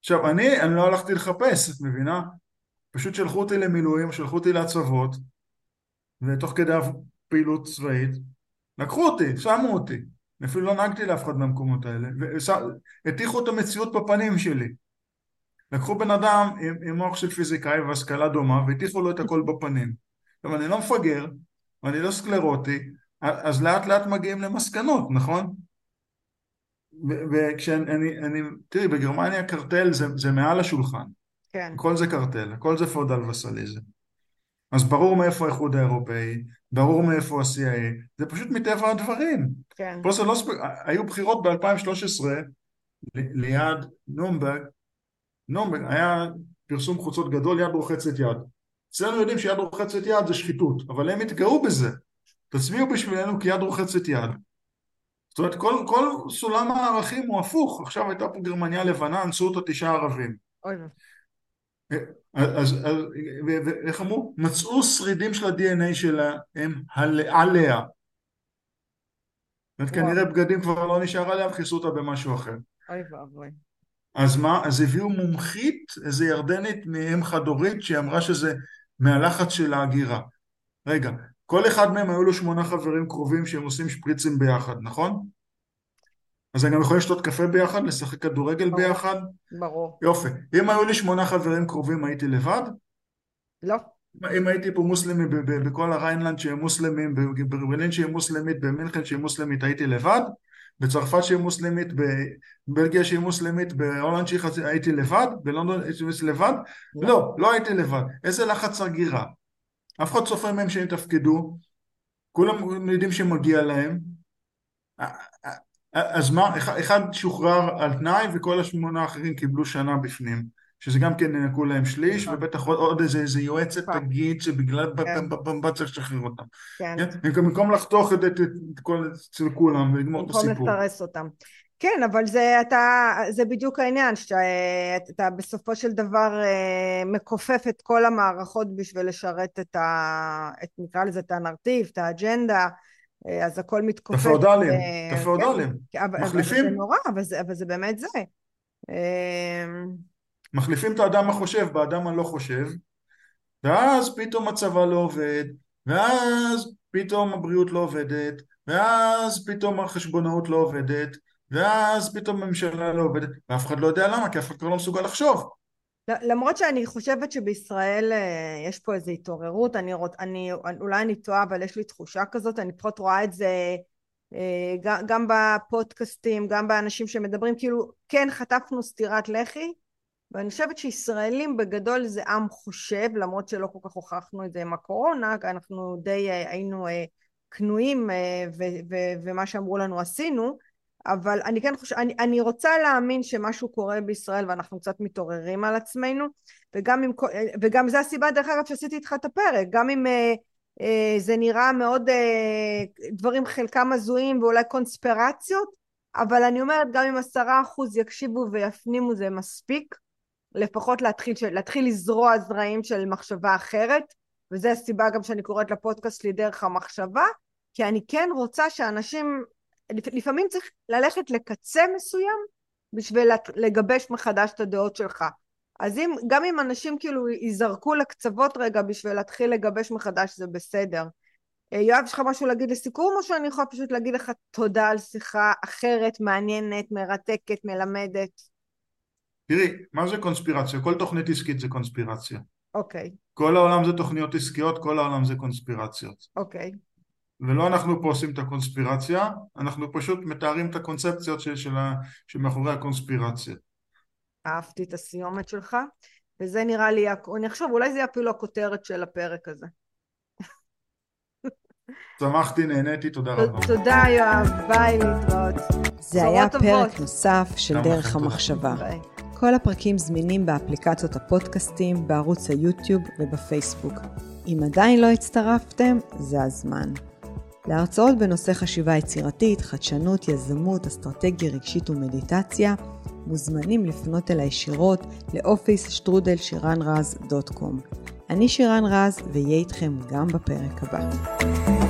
עכשיו, אני, אני לא הלכתי לחפש, את מבינה? פשוט שלחו אותי למילואים, שלחו אותי להצבות, ותוך כדי פעילות צבאית, לקחו אותי, שמו אותי. אפילו לא נהגתי לאף אחד מהמקומות האלה, והטיחו את המציאות בפנים שלי. לקחו בן אדם עם, עם מוח של פיזיקאי והשכלה דומה, והטיחו לו את הכל בפנים. עכשיו, אני לא מפגר, ואני לא סקלרוטי, אז לאט לאט מגיעים למסקנות, נכון? וכשאני, אני, תראי, בגרמניה קרטל זה, זה מעל השולחן. כן. הכל זה קרטל, הכל זה feudal vassalism. אז ברור מאיפה האיחוד האירופאי, ברור מאיפה ה-CIA, זה פשוט מטבע הדברים. כן. פה זה לא ספק... היו בחירות ב-2013 ליד נומברג, נומברג היה פרסום חוצות גדול, יד רוחצת יד. אצלנו יודעים שיד רוחצת יד זה שחיתות, אבל הם התגאו בזה. תצביעו בשבילנו כי יד רוחצת יד. זאת אומרת, כל, כל סולם הערכים הוא הפוך. עכשיו הייתה פה גרמניה לבנה, אנסו אותה תשעה ערבים. אוי. אז, איך אמרו? מצאו שרידים של ה-DNA שלהם עליה. זאת כנראה בגדים כבר לא נשאר עליה וכיסו אותה במשהו אחר. אוי ואבוי. אז מה? אז הביאו מומחית, איזה ירדנית מאם חד הורית, שהיא אמרה שזה מהלחץ של ההגירה. רגע, כל אחד מהם היו לו שמונה חברים קרובים שהם עושים שפריצים ביחד, נכון? אז הם גם יכולים לשתות קפה ביחד, לשחק כדורגל ברור. ביחד? ברור. יופי. אם היו לי שמונה חברים קרובים הייתי לבד? לא. אם הייתי פה מוסלמי בכל הריינלנד שהם מוסלמים, בברלין שהם מוסלמית, במינכן שהם מוסלמית הייתי לבד? בצרפת שהיא מוסלמית, בבלגיה שהיא מוסלמית, בהולנד שהיא חצי, הייתי לבד? בלונדון הייתי לבד? לא. לא, לא הייתי לבד. איזה לחץ הגירה? אף אחד צופה מהם שהם יתפקדו, כולם יודעים שמגיע להם, אז מה, אחד שוחרר על תנאי וכל השמונה האחרים קיבלו שנה בפנים, שזה גם כן נקו להם שליש, נכון. ובטח עוד איזה, איזה יועצת נכון. תגיד שבגלל כן. בבא צריך לשחרר אותם. כן. כן. במקום לחתוך את כל, אצל כולם ולגמור את הסיפור. במקום לסרס אותם. כן, אבל זה, אתה, זה בדיוק העניין, שאתה בסופו של דבר אה, מכופף את כל המערכות בשביל לשרת את ה... את, נקרא לזה את הנרטיב, את האג'נדה, אה, אז הכל מתכופף. את הפאודלים, את הפאודלים. כן, מחליפים. אבל זה נורא, אבל זה, אבל זה באמת זה. אה, מחליפים את האדם החושב באדם הלא חושב, ואז פתאום הצבא לא עובד, ואז פתאום הבריאות לא עובדת, ואז פתאום החשבונאות לא עובדת, ואז פתאום הממשלה לא עובדת, ואף אחד לא יודע למה, כי אף אחד כבר לא מסוגל לחשוב. למרות שאני חושבת שבישראל אה, יש פה איזו התעוררות, אני, אני, אולי אני טועה, אבל יש לי תחושה כזאת, אני פחות רואה את זה אה, גם בפודקאסטים, גם באנשים שמדברים, כאילו, כן חטפנו סטירת לחי, ואני חושבת שישראלים בגדול זה עם חושב, למרות שלא כל כך הוכחנו את זה עם הקורונה, אנחנו די אה, היינו כנועים ומה שאמרו לנו עשינו, אבל אני כן חושבת, אני, אני רוצה להאמין שמשהו קורה בישראל ואנחנו קצת מתעוררים על עצמנו וגם, אם, וגם זה הסיבה דרך אגב שעשיתי איתך את הפרק גם אם אה, אה, זה נראה מאוד אה, דברים חלקם הזויים ואולי קונספירציות אבל אני אומרת גם אם עשרה אחוז יקשיבו ויפנימו זה מספיק לפחות להתחיל, להתחיל לזרוע זרעים של מחשבה אחרת וזה הסיבה גם שאני קוראת לפודקאסט שלי דרך המחשבה כי אני כן רוצה שאנשים לפעמים צריך ללכת לקצה מסוים בשביל לגבש מחדש את הדעות שלך. אז אם, גם אם אנשים כאילו ייזרקו לקצוות רגע בשביל להתחיל לגבש מחדש זה בסדר. אה, יואב, יש לך משהו להגיד לסיכום, או שאני יכולה פשוט להגיד לך תודה על שיחה אחרת, מעניינת, מרתקת, מלמדת? תראי, מה זה קונספירציה? כל תוכנית עסקית זה קונספירציה. אוקיי. כל העולם זה תוכניות עסקיות, כל העולם זה קונספירציות. אוקיי. ולא אנחנו פה עושים את הקונספירציה, אנחנו פשוט מתארים את הקונספציות של, של ה, שמאחורי הקונספירציה. אהבתי את הסיומת שלך, וזה נראה לי, אני אחשוב, אולי זה יהיה אפילו הכותרת של הפרק הזה. שמחתי, נהניתי, תודה רבה. תודה יואב, ביי להתראות. זה היה פרק נוסף של דרך המחשבה. ביי. כל הפרקים זמינים באפליקציות הפודקאסטים, בערוץ היוטיוב ובפייסבוק. אם עדיין לא הצטרפתם, זה הזמן. להרצאות בנושא חשיבה יצירתית, חדשנות, יזמות, אסטרטגיה רגשית ומדיטציה, מוזמנים לפנות אל הישירות לאופיס שטרודל שירן רז דוט קום. אני שירן רז, ואהיה איתכם גם בפרק הבא.